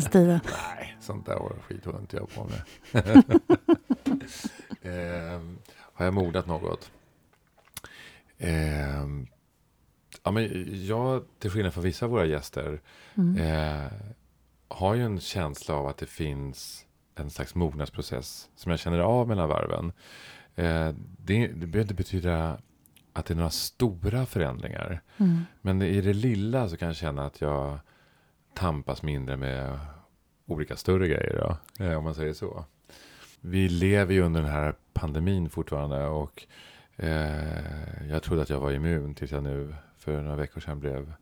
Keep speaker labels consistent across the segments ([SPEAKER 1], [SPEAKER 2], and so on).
[SPEAKER 1] senaste tiden?
[SPEAKER 2] Nej, sånt där skit håller inte jag på med. eh, har jag modat något? Eh, ja, men jag, till skillnad från vissa av våra gäster, mm. eh, har ju en känsla av att det finns en slags mognadsprocess som jag känner av mellan varven. Eh, det, det behöver inte betyda att det är några stora förändringar. Mm. Men i det lilla så kan jag känna att jag tampas mindre med olika större grejer. Då, eh, om man säger så. Vi lever ju under den här pandemin fortfarande. Och eh, jag trodde att jag var immun tills jag nu för några veckor sedan blev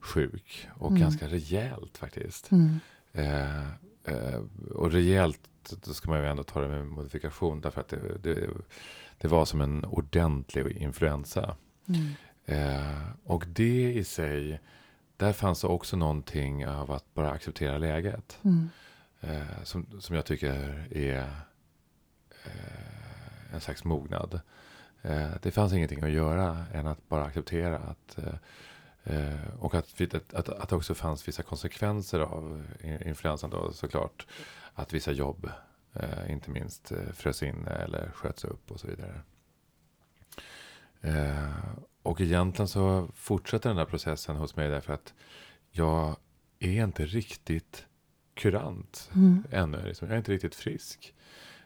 [SPEAKER 2] sjuk. Och mm. ganska rejält faktiskt. Mm. Eh, eh, och rejält, då ska man ju ändå ta det med modifikation. Därför att det, det, det var som en ordentlig influensa. Mm. Eh, och det i sig, där fanns också någonting av att bara acceptera läget. Mm. Eh, som, som jag tycker är eh, en slags mognad. Eh, det fanns ingenting att göra än att bara acceptera att eh, och att, att, att, att det också fanns vissa konsekvenser av influensan då såklart. Att vissa jobb eh, inte minst eh, frös in eller sköts upp och så vidare. Och egentligen så fortsätter den där processen hos mig därför att jag är inte riktigt kurant mm. ännu. Liksom. Jag är inte riktigt frisk.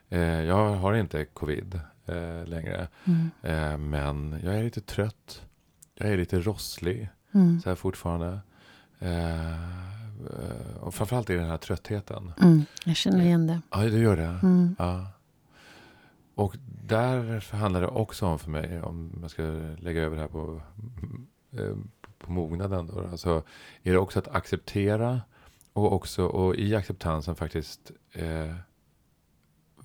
[SPEAKER 2] Eh, jag har inte covid eh, längre. Mm. Eh, men jag är lite trött. Jag är lite rosslig mm. så här fortfarande. Eh, och framförallt är det den här tröttheten.
[SPEAKER 1] Mm, jag känner igen det.
[SPEAKER 2] Ja, du gör det? Mm. Ja. Och där handlar det också om för mig, om man ska lägga över det här på, eh, på mognaden. Då, alltså, är det också att acceptera och också och i acceptansen faktiskt eh,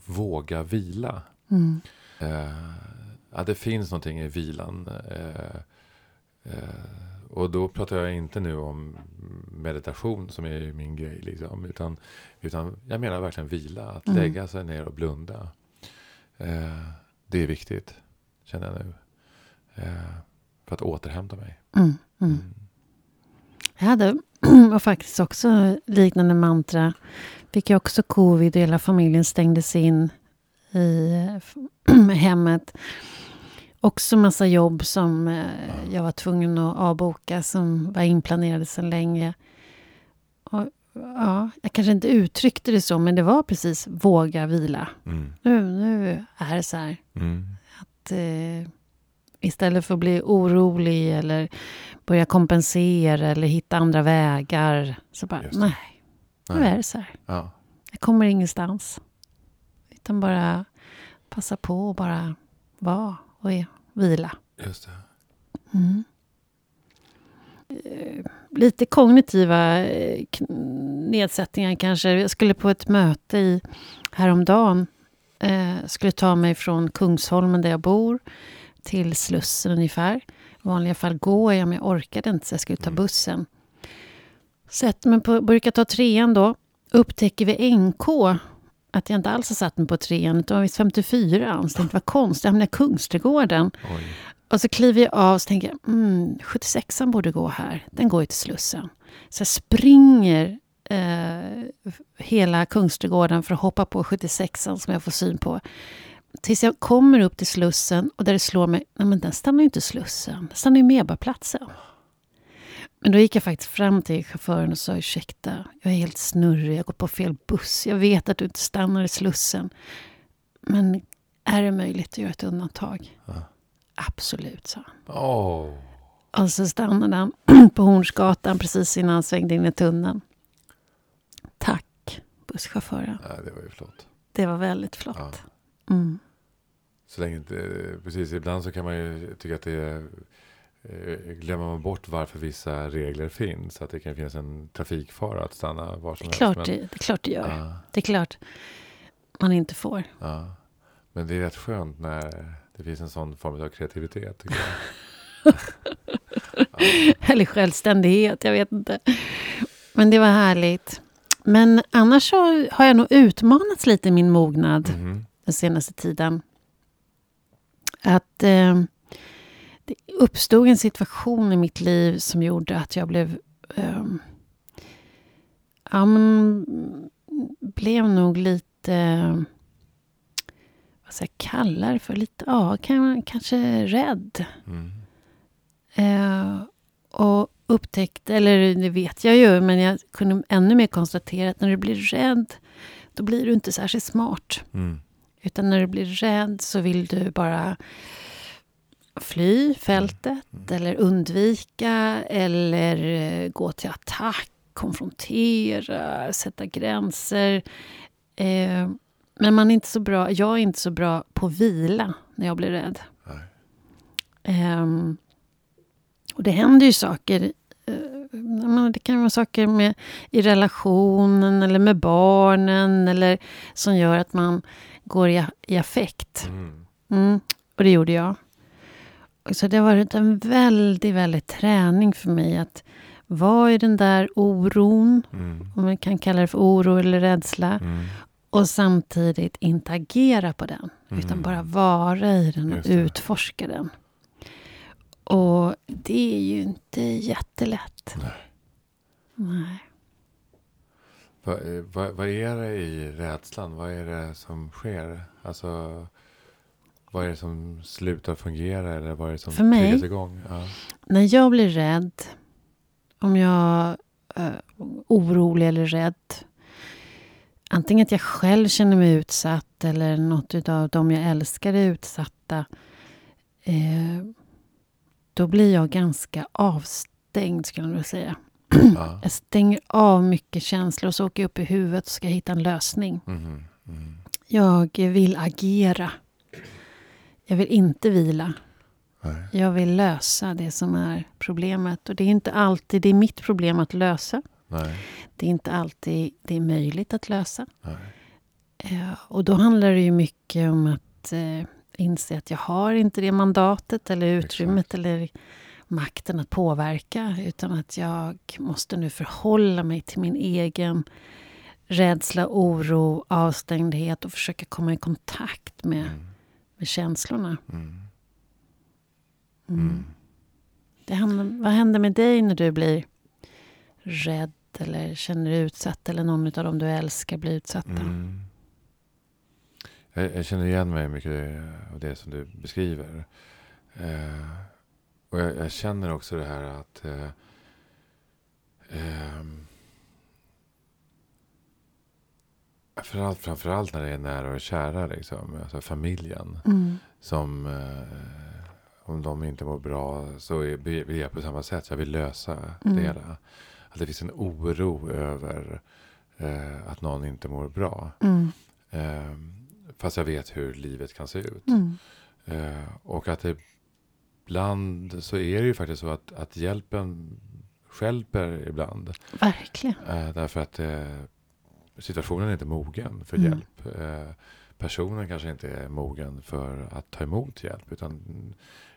[SPEAKER 2] våga vila. Mm. Eh, ja, det finns någonting i vilan. Eh, eh och då pratar jag inte nu om meditation som är min grej. Liksom, utan, utan jag menar verkligen vila. Att mm. lägga sig ner och blunda. Eh, det är viktigt, känner jag nu. Eh, för att återhämta mig. Mm, mm.
[SPEAKER 1] mm. Jag hade och faktiskt också liknande mantra. Fick jag också covid och hela familjen stängdes in i hemmet också massa jobb som eh, jag var tvungen att avboka som var inplanerade sedan länge. Och, ja, jag kanske inte uttryckte det så, men det var precis våga vila. Mm. Nu, nu är det så här. Mm. Att, eh, istället för att bli orolig eller börja kompensera eller hitta andra vägar. Så bara, nej, nu är det så här. Ja. Jag kommer ingenstans. Utan bara passa på och bara vara och vila.
[SPEAKER 2] Just det.
[SPEAKER 1] Mm. Eh, lite kognitiva eh, nedsättningar kanske. Jag skulle på ett möte i, häromdagen. Eh, skulle ta mig från Kungsholmen där jag bor till Slussen ungefär. I vanliga fall går jag, men jag orkade inte så jag skulle ta mm. bussen. Sätter mig på, brukar ta trean då. Upptäcker vi NK att jag inte alls har satt mig på trean, utan var visst 54. Så tänkte, vad konstigt, jag hamnade i Kungsträdgården. Oj. Och så kliver jag av och tänker jag, mm, 76an borde gå här. Den går ju till Slussen. Så jag springer eh, hela Kungsträdgården för att hoppa på 76an som jag får syn på. Tills jag kommer upp till Slussen och där det slår mig, nej men den stannar ju inte i Slussen, den stannar ju Medborgarplatsen. Men då gick jag faktiskt fram till chauffören och sa ursäkta, jag är helt snurrig, jag går på fel buss. Jag vet att du inte stannar i Slussen. Men är det möjligt att göra ett undantag? Ja. Absolut, sa han. Oh. Och så stannade han på Hornsgatan precis innan han svängde in i tunneln. Tack, busschauffören.
[SPEAKER 2] Ja, det var ju flott.
[SPEAKER 1] Det var väldigt flott. Ja. Mm.
[SPEAKER 2] Så länge, precis, ibland så kan man ju tycka att det är Eh, glömmer man bort varför vissa regler finns. Att det kan finnas en trafikfara att stanna var som
[SPEAKER 1] det helst. Klart men, det, det är klart det gör. Ja. Det är klart man inte får.
[SPEAKER 2] Ja. Men det är rätt skönt när det finns en sån form av kreativitet.
[SPEAKER 1] ja. Eller självständighet, jag vet inte. Men det var härligt. Men annars så har jag nog utmanats lite i min mognad mm. den senaste tiden. Att... Eh, det uppstod en situation i mitt liv som gjorde att jag blev um, ja, men blev nog lite, ska jag kalla det för, lite, ja, kan, kanske rädd.
[SPEAKER 2] Mm.
[SPEAKER 1] Eh, och upptäckte, eller det vet jag ju, men jag kunde ännu mer konstatera att när du blir rädd, då blir du inte särskilt smart.
[SPEAKER 2] Mm.
[SPEAKER 1] Utan när du blir rädd så vill du bara fly fältet
[SPEAKER 2] Mm.
[SPEAKER 1] eller undvika eller eh, gå till attack, konfrontera, sätta gränser. Eh, men man är inte så bra, jag är inte så bra på att vila när jag blir rädd. Ehm, och det händer ju saker. eh, det kan vara saker med, i relationen eller med barnen eller som gör att man går i, i affekt.
[SPEAKER 2] Mm.
[SPEAKER 1] Mm, och det gjorde jag. Så det har varit en väldigt, väldigt träning för mig att vara i den där oron,
[SPEAKER 2] Mm.
[SPEAKER 1] om man kan kalla det för oro eller rädsla,
[SPEAKER 2] Mm.
[SPEAKER 1] Och samtidigt inte agera på den, utan
[SPEAKER 2] Mm.
[SPEAKER 1] bara vara i den och utforska den. Och det är ju inte jättelätt.
[SPEAKER 2] Nej.
[SPEAKER 1] Nej.
[SPEAKER 2] Vad, eh, vad, vad är det i rädslan? Vad är det som sker? Alltså, vad är det som slutar fungera? Eller vad är det som
[SPEAKER 1] För mig?
[SPEAKER 2] igång? Ja.
[SPEAKER 1] När jag blir rädd, om jag är orolig eller rädd, antingen att jag själv känner mig utsatt eller något av dem jag älskar är utsatta, eh, då blir jag ganska avstängd skulle jag nog säga.
[SPEAKER 2] Ja.
[SPEAKER 1] Jag stänger av mycket känslor och så åker jag upp i huvudet och ska hitta en lösning.
[SPEAKER 2] Mhm. Mm.
[SPEAKER 1] Jag vill agera. Jag vill inte vila.
[SPEAKER 2] Nej.
[SPEAKER 1] Jag vill lösa det som är problemet. Och det är inte alltid det är mitt problem att lösa.
[SPEAKER 2] Nej.
[SPEAKER 1] Det är inte alltid det är möjligt att lösa. Eh, och då handlar det ju mycket om att eh, inse att jag har inte det mandatet eller utrymmet
[SPEAKER 2] Exakt.
[SPEAKER 1] eller makten att påverka. Utan att jag måste nu förhålla mig till min egen rädsla, oro, avstängdhet och försöka komma i kontakt med,
[SPEAKER 2] Mm.
[SPEAKER 1] med känslorna.
[SPEAKER 2] Mm.
[SPEAKER 1] Mm.
[SPEAKER 2] Mm.
[SPEAKER 1] Det händer, vad händer med dig när du blir rädd eller känner dig utsatt eller någon av dem du älskar blir utsatta?
[SPEAKER 2] Mm. Jag, jag känner igen mig mycket av det som du beskriver. Eh, och jag, jag känner också det här att eh, ehm, framförallt, framförallt när det är nära och kära, liksom, alltså familjen.
[SPEAKER 1] Mm.
[SPEAKER 2] Som eh, om de inte mår bra så är, blir jag på samma sätt. Jag vill lösa
[SPEAKER 1] Mm.
[SPEAKER 2] det. Att det finns en oro över eh, att någon inte mår bra.
[SPEAKER 1] Mm.
[SPEAKER 2] Eh, fast jag vet hur livet kan se ut.
[SPEAKER 1] Mm.
[SPEAKER 2] Eh, och att det ibland så är det ju faktiskt så att, att hjälpen stjälper ibland.
[SPEAKER 1] Verkligen.
[SPEAKER 2] Eh, därför att eh, situationen är inte mogen för
[SPEAKER 1] Mm.
[SPEAKER 2] hjälp. Eh, personen kanske inte är mogen för att ta emot hjälp. Utan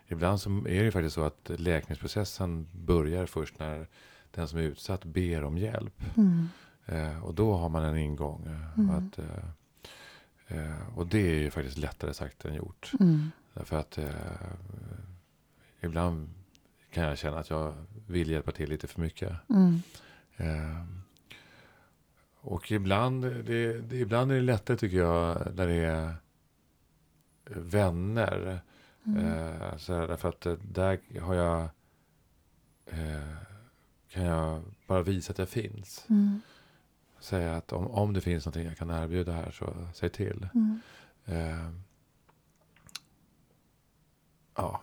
[SPEAKER 2] ibland så är det ju faktiskt så att läkningsprocessen börjar först när den som är utsatt ber om hjälp.
[SPEAKER 1] Mm.
[SPEAKER 2] Eh, och då har man en ingång. eh,
[SPEAKER 1] Mm.
[SPEAKER 2] Att, eh, eh, och det är ju faktiskt lättare sagt än gjort.
[SPEAKER 1] Mm.
[SPEAKER 2] Därför att eh, ibland kan jag känna att jag vill hjälpa till lite för mycket.
[SPEAKER 1] Mm.
[SPEAKER 2] Eh, och ibland, det, det, ibland är det lättare tycker jag när det är vänner.
[SPEAKER 1] Mm.
[SPEAKER 2] Eh, så därför att där har jag eh, kan jag bara visa att jag finns.
[SPEAKER 1] Mm.
[SPEAKER 2] Säga att om, om det finns någonting jag kan erbjuda här så säg till.
[SPEAKER 1] Mm.
[SPEAKER 2] Eh, ja.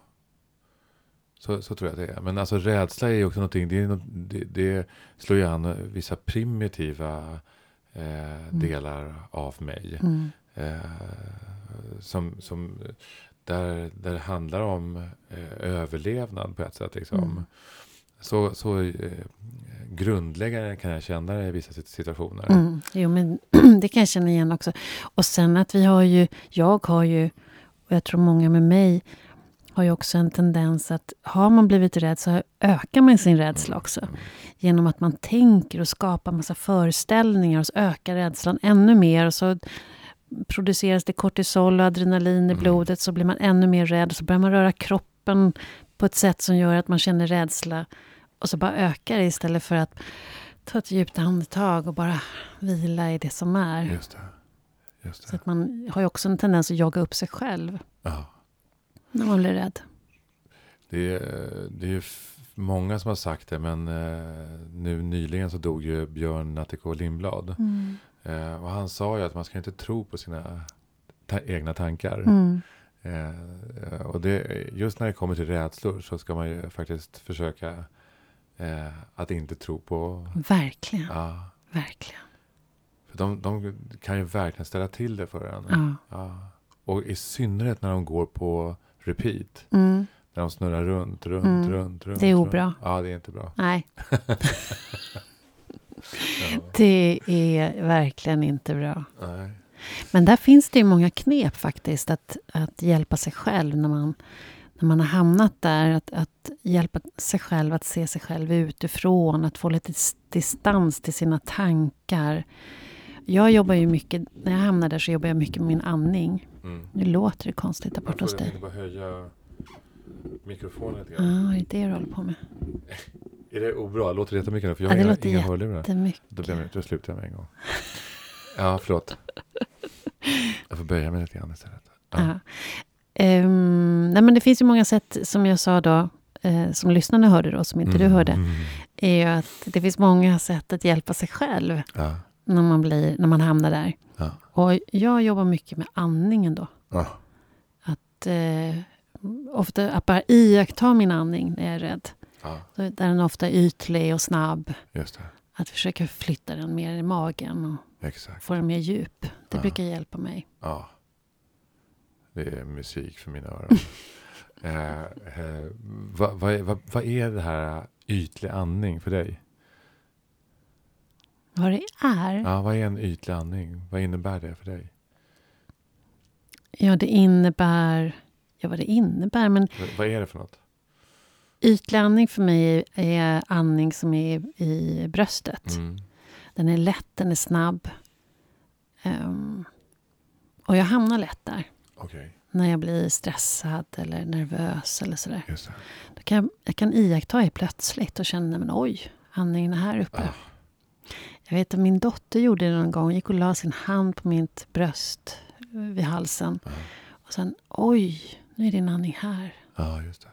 [SPEAKER 2] Så, så tror jag det är. Men alltså rädsla är ju också någonting. Det, är det, det slår ju an vissa primitiva eh, delar av mig.
[SPEAKER 1] Mm.
[SPEAKER 2] Eh, som, som, där, där det handlar om eh, överlevnad på ett sätt. Liksom.
[SPEAKER 1] Mm.
[SPEAKER 2] Så, så eh, grundläggande kan jag känna det i vissa sit- situationer.
[SPEAKER 1] Mm. Jo, men det kan jag känna igen också. Och sen att vi har ju, jag har ju, och jag tror många med mig, har ju också en tendens att har man blivit rädd så ökar man sin rädsla också. Genom att man tänker och skapar massa föreställningar och så ökar rädslan ännu mer. Och så produceras det kortisol och adrenalin i
[SPEAKER 2] Mm.
[SPEAKER 1] blodet så blir man ännu mer rädd. Så börjar man röra kroppen på ett sätt som gör att man känner rädsla. Och så bara ökar det istället för att ta ett djupt andetag och bara vila i det som är.
[SPEAKER 2] Just det. Just
[SPEAKER 1] Så
[SPEAKER 2] det.
[SPEAKER 1] att man har ju också en tendens att jaga upp sig själv
[SPEAKER 2] Ja.
[SPEAKER 1] när man blir rädd.
[SPEAKER 2] Det är, det är ju många som har sagt det, men eh, nu nyligen så dog ju Björn Natthiko Lindblad.
[SPEAKER 1] Mm.
[SPEAKER 2] Eh, och han sa ju att man ska inte tro på sina ta- egna tankar.
[SPEAKER 1] Mm.
[SPEAKER 2] Eh, och det, just när det kommer till rädslor så ska man ju faktiskt försöka eh, att inte tro på...
[SPEAKER 1] Verkligen,
[SPEAKER 2] Ja,
[SPEAKER 1] verkligen.
[SPEAKER 2] för de, de kan ju verkligen ställa till det för en.
[SPEAKER 1] Ja.
[SPEAKER 2] Ja. Och i synnerhet när de går på repeat.
[SPEAKER 1] Mm.
[SPEAKER 2] När de snurrar runt, runt,
[SPEAKER 1] Mm.
[SPEAKER 2] runt, runt.
[SPEAKER 1] Det är
[SPEAKER 2] runt.
[SPEAKER 1] obra.
[SPEAKER 2] Ja, det är inte bra.
[SPEAKER 1] Nej,
[SPEAKER 2] Ja,
[SPEAKER 1] det är verkligen inte bra.
[SPEAKER 2] nej.
[SPEAKER 1] Men där finns det ju många knep faktiskt att, att hjälpa sig själv när man, när man har hamnat där. Att, att hjälpa sig själv att se sig själv utifrån, att få lite distans till sina tankar. Jag jobbar ju mycket, när jag hamnar där så jobbar jag mycket med min andning.
[SPEAKER 2] Mm.
[SPEAKER 1] Nu låter det konstigt där
[SPEAKER 2] Jag
[SPEAKER 1] borta hos
[SPEAKER 2] jag
[SPEAKER 1] dig.
[SPEAKER 2] tänkte bara höja mikrofonen lite
[SPEAKER 1] Ja,
[SPEAKER 2] grann.
[SPEAKER 1] ah, är det det du håller på med?
[SPEAKER 2] Är det obra? Låter det jättemycket nu? För jag
[SPEAKER 1] Ja, det
[SPEAKER 2] inga,
[SPEAKER 1] låter
[SPEAKER 2] inga hörlurar. Då, blir jag, då slutar jag med en gång. Ja, förlåt. Jag får böja mig lite grann istället. Ja.
[SPEAKER 1] Ja. Ehm, nej men det finns ju många sätt, som jag sa då, eh, som lyssnarna hörde då, som inte du
[SPEAKER 2] Mm,
[SPEAKER 1] hörde,
[SPEAKER 2] mm,
[SPEAKER 1] är ju att det finns många sätt att hjälpa sig själv
[SPEAKER 2] Ja.
[SPEAKER 1] när man, blir, när man hamnar där. Och jag jobbar mycket med andningen då. Att, eh, ofta att bara iaktta min andning när jag är rädd. Där den ofta är ytlig och snabb. Att försöka flytta den mer i magen och
[SPEAKER 2] Exakt.
[SPEAKER 1] få den mer djup. Det
[SPEAKER 2] Ja.
[SPEAKER 1] brukar hjälpa mig.
[SPEAKER 2] Ja. Det är musik för mina öron. eh, eh, vad, vad, är- vad, vad är det här ytlig andning för dig?
[SPEAKER 1] Vad det är?
[SPEAKER 2] Ja, vad är en ytlig andning? Vad innebär det för dig?
[SPEAKER 1] Ja, det innebär... Ja, vad det innebär. Men
[SPEAKER 2] Vad, vad är det för något?
[SPEAKER 1] ytlig andning för mig är andning som är i bröstet.
[SPEAKER 2] Mm.
[SPEAKER 1] Den är lätt, den är snabb. Ehm, och jag hamnar lätt där.
[SPEAKER 2] Okej,
[SPEAKER 1] När jag blir stressad eller nervös eller sådär.
[SPEAKER 2] just det.
[SPEAKER 1] Då kan jag, jag kan iaktta det plötsligt och känna, men oj, andningen är här uppe.
[SPEAKER 2] Ah.
[SPEAKER 1] Jag vet att min dotter gjorde det någon gång. Hon gick och la sin hand på mitt bröst eh, vid halsen.
[SPEAKER 2] Ja.
[SPEAKER 1] Och sen, oj, nu är din andning här.
[SPEAKER 2] Ja, just det.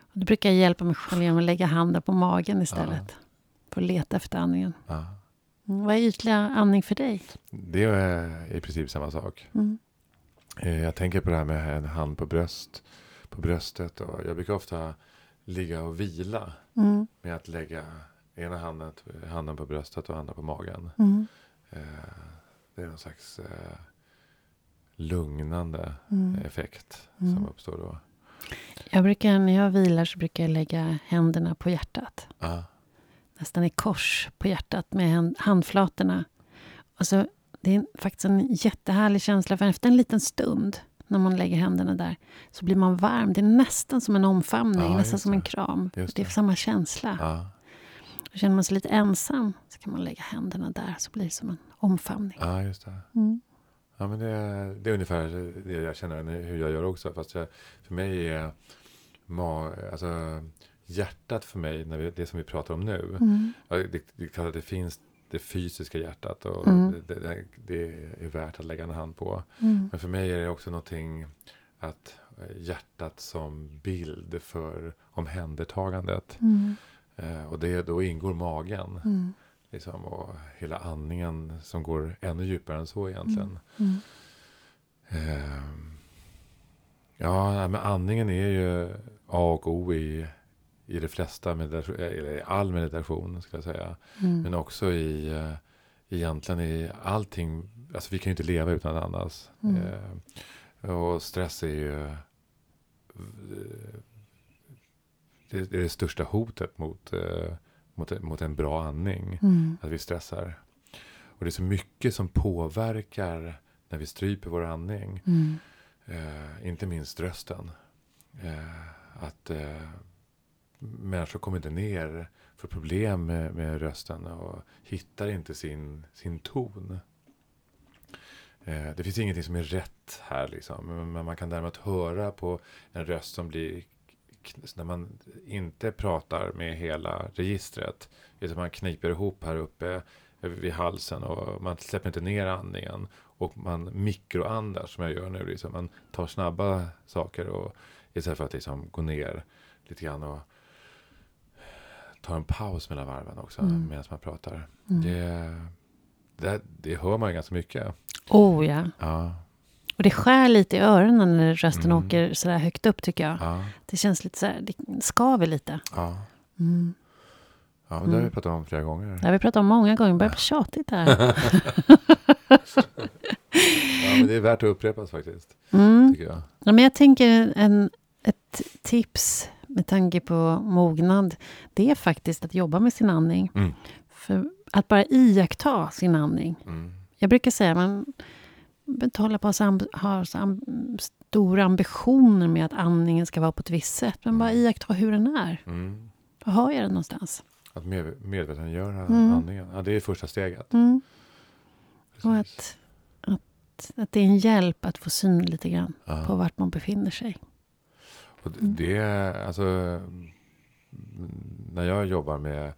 [SPEAKER 1] Och då brukar jag hjälpa mig själv genom att lägga handen på magen istället. För att leta efter andningen. Mm, vad är ytlig andning för dig?
[SPEAKER 2] Det är i princip samma sak.
[SPEAKER 1] Mm.
[SPEAKER 2] Eh, Jag tänker på det här med en hand på bröst, på bröstet. Och jag brukar ofta ligga och vila
[SPEAKER 1] Mm.
[SPEAKER 2] med att lägga ena handen, handen på bröstet och andra på magen.
[SPEAKER 1] Mm.
[SPEAKER 2] Eh, Det är någon slags eh, lugnande
[SPEAKER 1] Mm.
[SPEAKER 2] effekt
[SPEAKER 1] Mm.
[SPEAKER 2] som uppstår då.
[SPEAKER 1] Jag brukar, när jag vilar så brukar jag lägga händerna på hjärtat.
[SPEAKER 2] Ja,
[SPEAKER 1] Nästan i kors på hjärtat med hand, handflatorna. Och så, det är faktiskt en jättehärlig känsla. För efter en liten stund när man lägger händerna där så blir man varm. Det är nästan som en omfamning,
[SPEAKER 2] Ja,
[SPEAKER 1] nästan som en
[SPEAKER 2] det.
[SPEAKER 1] kram.
[SPEAKER 2] Just
[SPEAKER 1] Det är
[SPEAKER 2] det.
[SPEAKER 1] samma känsla.
[SPEAKER 2] ja,
[SPEAKER 1] Och känner man sig lite ensam så kan man lägga händerna där så blir det som en omfamning.
[SPEAKER 2] ja, just det.
[SPEAKER 1] Mm.
[SPEAKER 2] Ja, men det, är- det är ungefär det jag känner hur jag gör också. Fast jag, för mig är ma, alltså, hjärtat för mig, när vi, det som vi pratar om nu.
[SPEAKER 1] Mm.
[SPEAKER 2] Ja, det, det är klart att det finns det fysiska hjärtat och
[SPEAKER 1] Mm.
[SPEAKER 2] det, det, det är värt att lägga en hand på.
[SPEAKER 1] Mm.
[SPEAKER 2] Men för mig är det också någonting att eh, hjärtat som bild för omhändertagandet.
[SPEAKER 1] Mm.
[SPEAKER 2] Eh, och det, då ingår magen.
[SPEAKER 1] Mm.
[SPEAKER 2] Liksom, och hela andningen som går ännu djupare än så egentligen. Ehm, ja, men andningen är ju A och O i, i det flesta meditation, eller i all meditation skulle jag säga.
[SPEAKER 1] Mm.
[SPEAKER 2] Men också i eh, egentligen i allting. Alltså vi kan ju inte leva utan annars.
[SPEAKER 1] Mm.
[SPEAKER 2] Eh, och stress är ju eh, det, är det största hotet mot, eh, mot, mot en bra andning.
[SPEAKER 1] Mm.
[SPEAKER 2] Att vi stressar. Och det är så mycket som påverkar när vi stryper vår andning.
[SPEAKER 1] Mm.
[SPEAKER 2] Eh, inte minst rösten. Eh, att eh, människor kommer inte ner för problem med, med rösten och hittar inte sin, sin ton. Eh, det finns ingenting som är rätt här liksom. Men men man kan däremot höra på en röst som blir när man inte pratar med hela registret. utan man kniper ihop här uppe vid halsen och man släpper inte ner andningen. Och man mikroandar som jag gör nu. Liksom. Man tar snabba saker och istället för att liksom gå ner lite grann och ta en paus mellan varven också mm. medan man pratar. Mm. Det, det, det hör man ganska mycket.
[SPEAKER 1] Oh ja.
[SPEAKER 2] ja.
[SPEAKER 1] Och det skär lite i öronen när rösten mm. åker sådär högt upp tycker jag. Ja. Det känns lite sådär, det skaver lite.
[SPEAKER 2] Ja. Mm. Ja, men det har vi pratat om flera gånger.
[SPEAKER 1] Det har vi pratat om många gånger. Det börjar bli tjatigt här.
[SPEAKER 2] ja, men det är värt att upprepas faktiskt. Mm. Tycker jag.
[SPEAKER 1] Ja, men jag tänker en, ett tips med tanke på mognad. Det är faktiskt att jobba med sin andning. Mm. För att bara iaktta sin andning. Mm. Jag brukar säga, man betalar på så amb stora ambitioner med att andningen ska vara på ett visst sätt. Men bara mm. iaktta hur den är. Mm. Var har jag den någonstans?
[SPEAKER 2] Att med, medvetandegöra mm. andningen. Ja, det är första steget.
[SPEAKER 1] Mm. Och att, att, att det är en hjälp att få syn lite grann ja. på vart man befinner sig.
[SPEAKER 2] Det, alltså, när jag jobbar med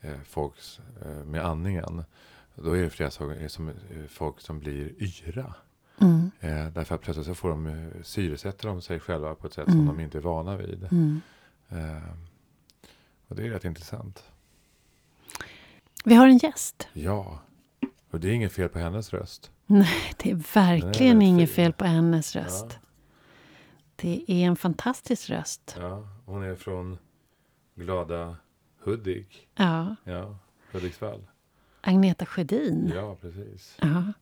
[SPEAKER 2] eh, folks, eh, med andningen. Då är det flera saker som, eh, folk som blir yra. Mm. Eh, därför att plötsligt så får de eh, syresätter de sig själva på ett sätt mm. som de inte är vana vid. Mm. Eh, och det är rätt intressant.
[SPEAKER 1] Vi har en gäst.
[SPEAKER 2] Ja. Och det är inget fel på hennes röst.
[SPEAKER 1] Nej, det är verkligen inget fel på hennes röst. Ja. Det är en fantastisk röst.
[SPEAKER 2] Ja, hon är från glada Hudik.
[SPEAKER 1] Ja.
[SPEAKER 2] Ja, Hudiksvall.
[SPEAKER 1] Agneta Sjödin.
[SPEAKER 2] Ja, precis.
[SPEAKER 1] Ja.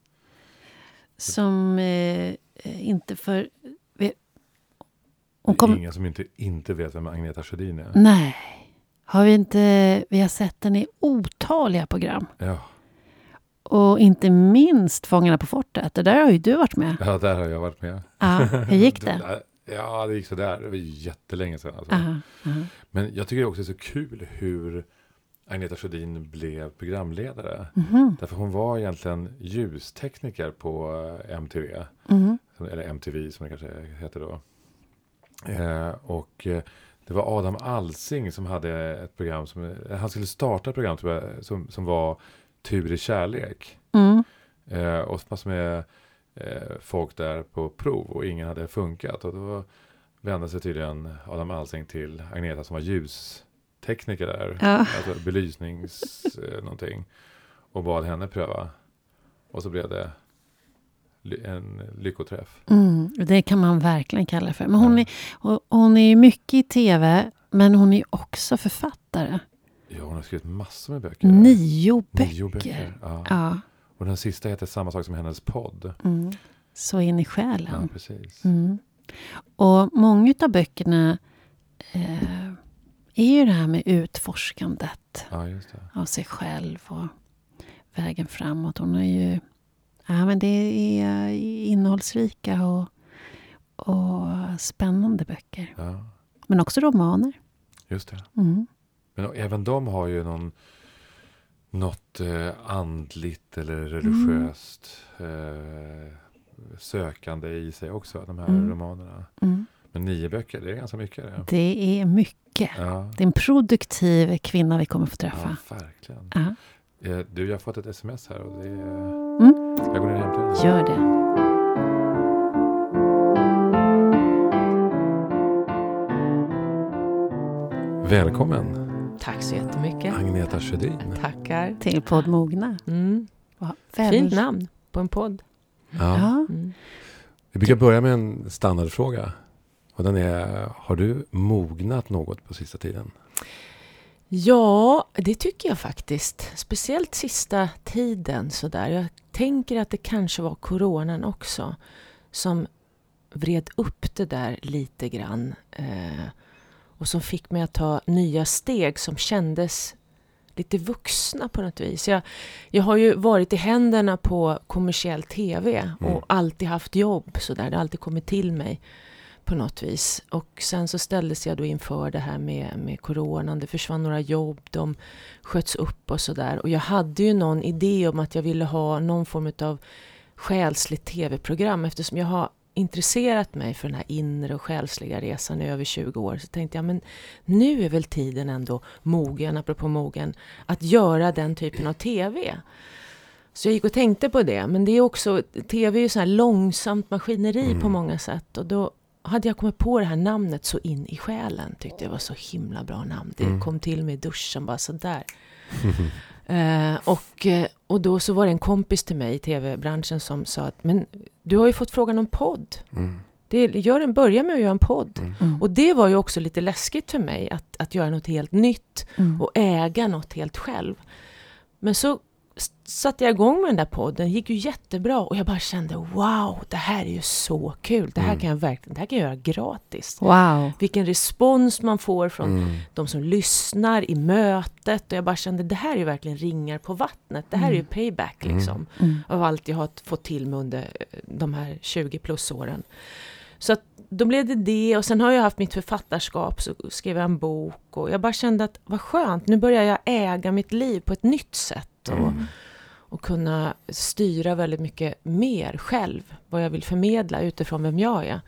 [SPEAKER 1] Som eh, inte för...
[SPEAKER 2] Hon kom... Det är ingen som inte, inte vet vem Agneta Sjödin är.
[SPEAKER 1] Nej. Har vi inte... Vi har sett henne i otaliga program.
[SPEAKER 2] Ja.
[SPEAKER 1] Och inte minst Fångarna på fortet. Det där har ju du varit med.
[SPEAKER 2] Ja, där har jag varit med.
[SPEAKER 1] Ja, hur gick det?
[SPEAKER 2] Ja, det gick sådär. Det var jättelänge sedan. Alltså. Aha, aha. Men jag tycker också det är så kul hur Agneta Sjödin blev programledare. Mm. Därför hon var egentligen ljustekniker på eh, MTV. Mm. Eller MTV som det kanske heter då. Eh, och eh, det var Adam Alsing som hade ett program som, eh, han skulle starta ett program jag, som, som var Tur i kärlek. Mm. Eh, och massor med eh, folk där på prov och ingen hade funkat. Och då vände sig tydligen Adam Alsing till Agneta som var ljustekniker där. Ja. Alltså belysnings eh, någonting. Och bad henne pröva. Och så blev det en lyckoträff.
[SPEAKER 1] Mm, det kan man verkligen kalla för. Men hon, är, hon är mycket i tv, men hon är också författare.
[SPEAKER 2] Ja, hon har skrivit massor med böcker.
[SPEAKER 1] Nio böcker. Nio böcker.
[SPEAKER 2] Ja. ja. Och den sista heter samma sak som hennes podd.
[SPEAKER 1] Mm. Så in i själen.
[SPEAKER 2] Ja, precis.
[SPEAKER 1] Mm. Och många av böckerna eh, är ju det här med utforskandet
[SPEAKER 2] ja,
[SPEAKER 1] av sig själv och vägen framåt. Hon är ju... Ja, men det är innehållsrika och, och spännande böcker.
[SPEAKER 2] Ja.
[SPEAKER 1] Men också romaner.
[SPEAKER 2] Just det.
[SPEAKER 1] Mm.
[SPEAKER 2] Men även de har ju någon något eh, andligt eller religiöst eh, sökande i sig också, de här mm. romanerna.
[SPEAKER 1] Mm.
[SPEAKER 2] Men nio böcker, det är ganska mycket. Det,
[SPEAKER 1] det är mycket.
[SPEAKER 2] Ja.
[SPEAKER 1] Det är en produktiv kvinna vi kommer få träffa.
[SPEAKER 2] Ja, verkligen.
[SPEAKER 1] Ja.
[SPEAKER 2] Eh, du, jag har fått ett sms här och det är...
[SPEAKER 1] Mm.
[SPEAKER 2] Jag går ner och hämtar
[SPEAKER 1] det. Gör det.
[SPEAKER 2] Välkommen.
[SPEAKER 3] Tack så jättemycket.
[SPEAKER 2] Agneta Sjödin.
[SPEAKER 3] Tackar.
[SPEAKER 1] Till podd Mogna.
[SPEAKER 3] Mm. Fint namn på en podd.
[SPEAKER 2] Ja. Mm. Vi brukar börja med en standardfråga. Och den är, har du mognat något på sista tiden?
[SPEAKER 3] Ja, det tycker jag faktiskt. Speciellt sista tiden sådär. Jag tänker att det kanske var coronan också som vred upp det där lite grann. Eh, och som fick mig att ta nya steg som kändes lite vuxna på något vis. Jag, jag har ju varit i händerna på kommersiell TV och mm. alltid haft jobb sådär. Det har alltid kommit till mig på något vis. Och sen så ställdes jag då inför det här med, med coronan. Det försvann några jobb, de sköts upp och sådär. Och jag hade ju någon idé om att jag ville ha någon form av själsligt TV-program eftersom jag har intresserat mig för den här inre och själsliga resan i över 20 år så tänkte jag men nu är väl tiden ändå mogen, apropå mogen, att göra den typen av TV. Så jag gick och tänkte på det. Men det är också, TV är ju så här långsamt maskineri mm. på många sätt. Och då hade jag kommit på det här namnet så in i själen. Tyckte det var så himla bra namn. Det mm. kom till mig i duschen bara sådär. uh, och, eh, och då så var det en kompis till mig i tv-branschen som sa att men du har ju fått frågan om podd. Mm. Det, gör en, börja med att göra en podd. Mm. mm. Och det var ju också lite läskigt för mig att, att göra något helt nytt mm. och äga något helt själv. Men så satte jag igång med den där podden, gick ju jättebra och jag bara kände wow, det här är ju så kul. Det här mm. kan jag verkligen, det här kan jag göra gratis.
[SPEAKER 1] Wow.
[SPEAKER 3] Vilken respons man får från mm. de som lyssnar i mötet och jag bara kände det här är ju verkligen ringar på vattnet. Det här är ju mm. payback mm. liksom mm. av allt jag har fått till mig under eh, de här 20 plus åren. Så att då blev det det och sen har jag haft mitt författarskap, så skrev jag en bok och jag bara kände att vad skönt, nu börjar jag äga mitt liv på ett nytt sätt och, mm. och kunna styra väldigt mycket mer själv, vad jag vill förmedla utifrån vem jag är.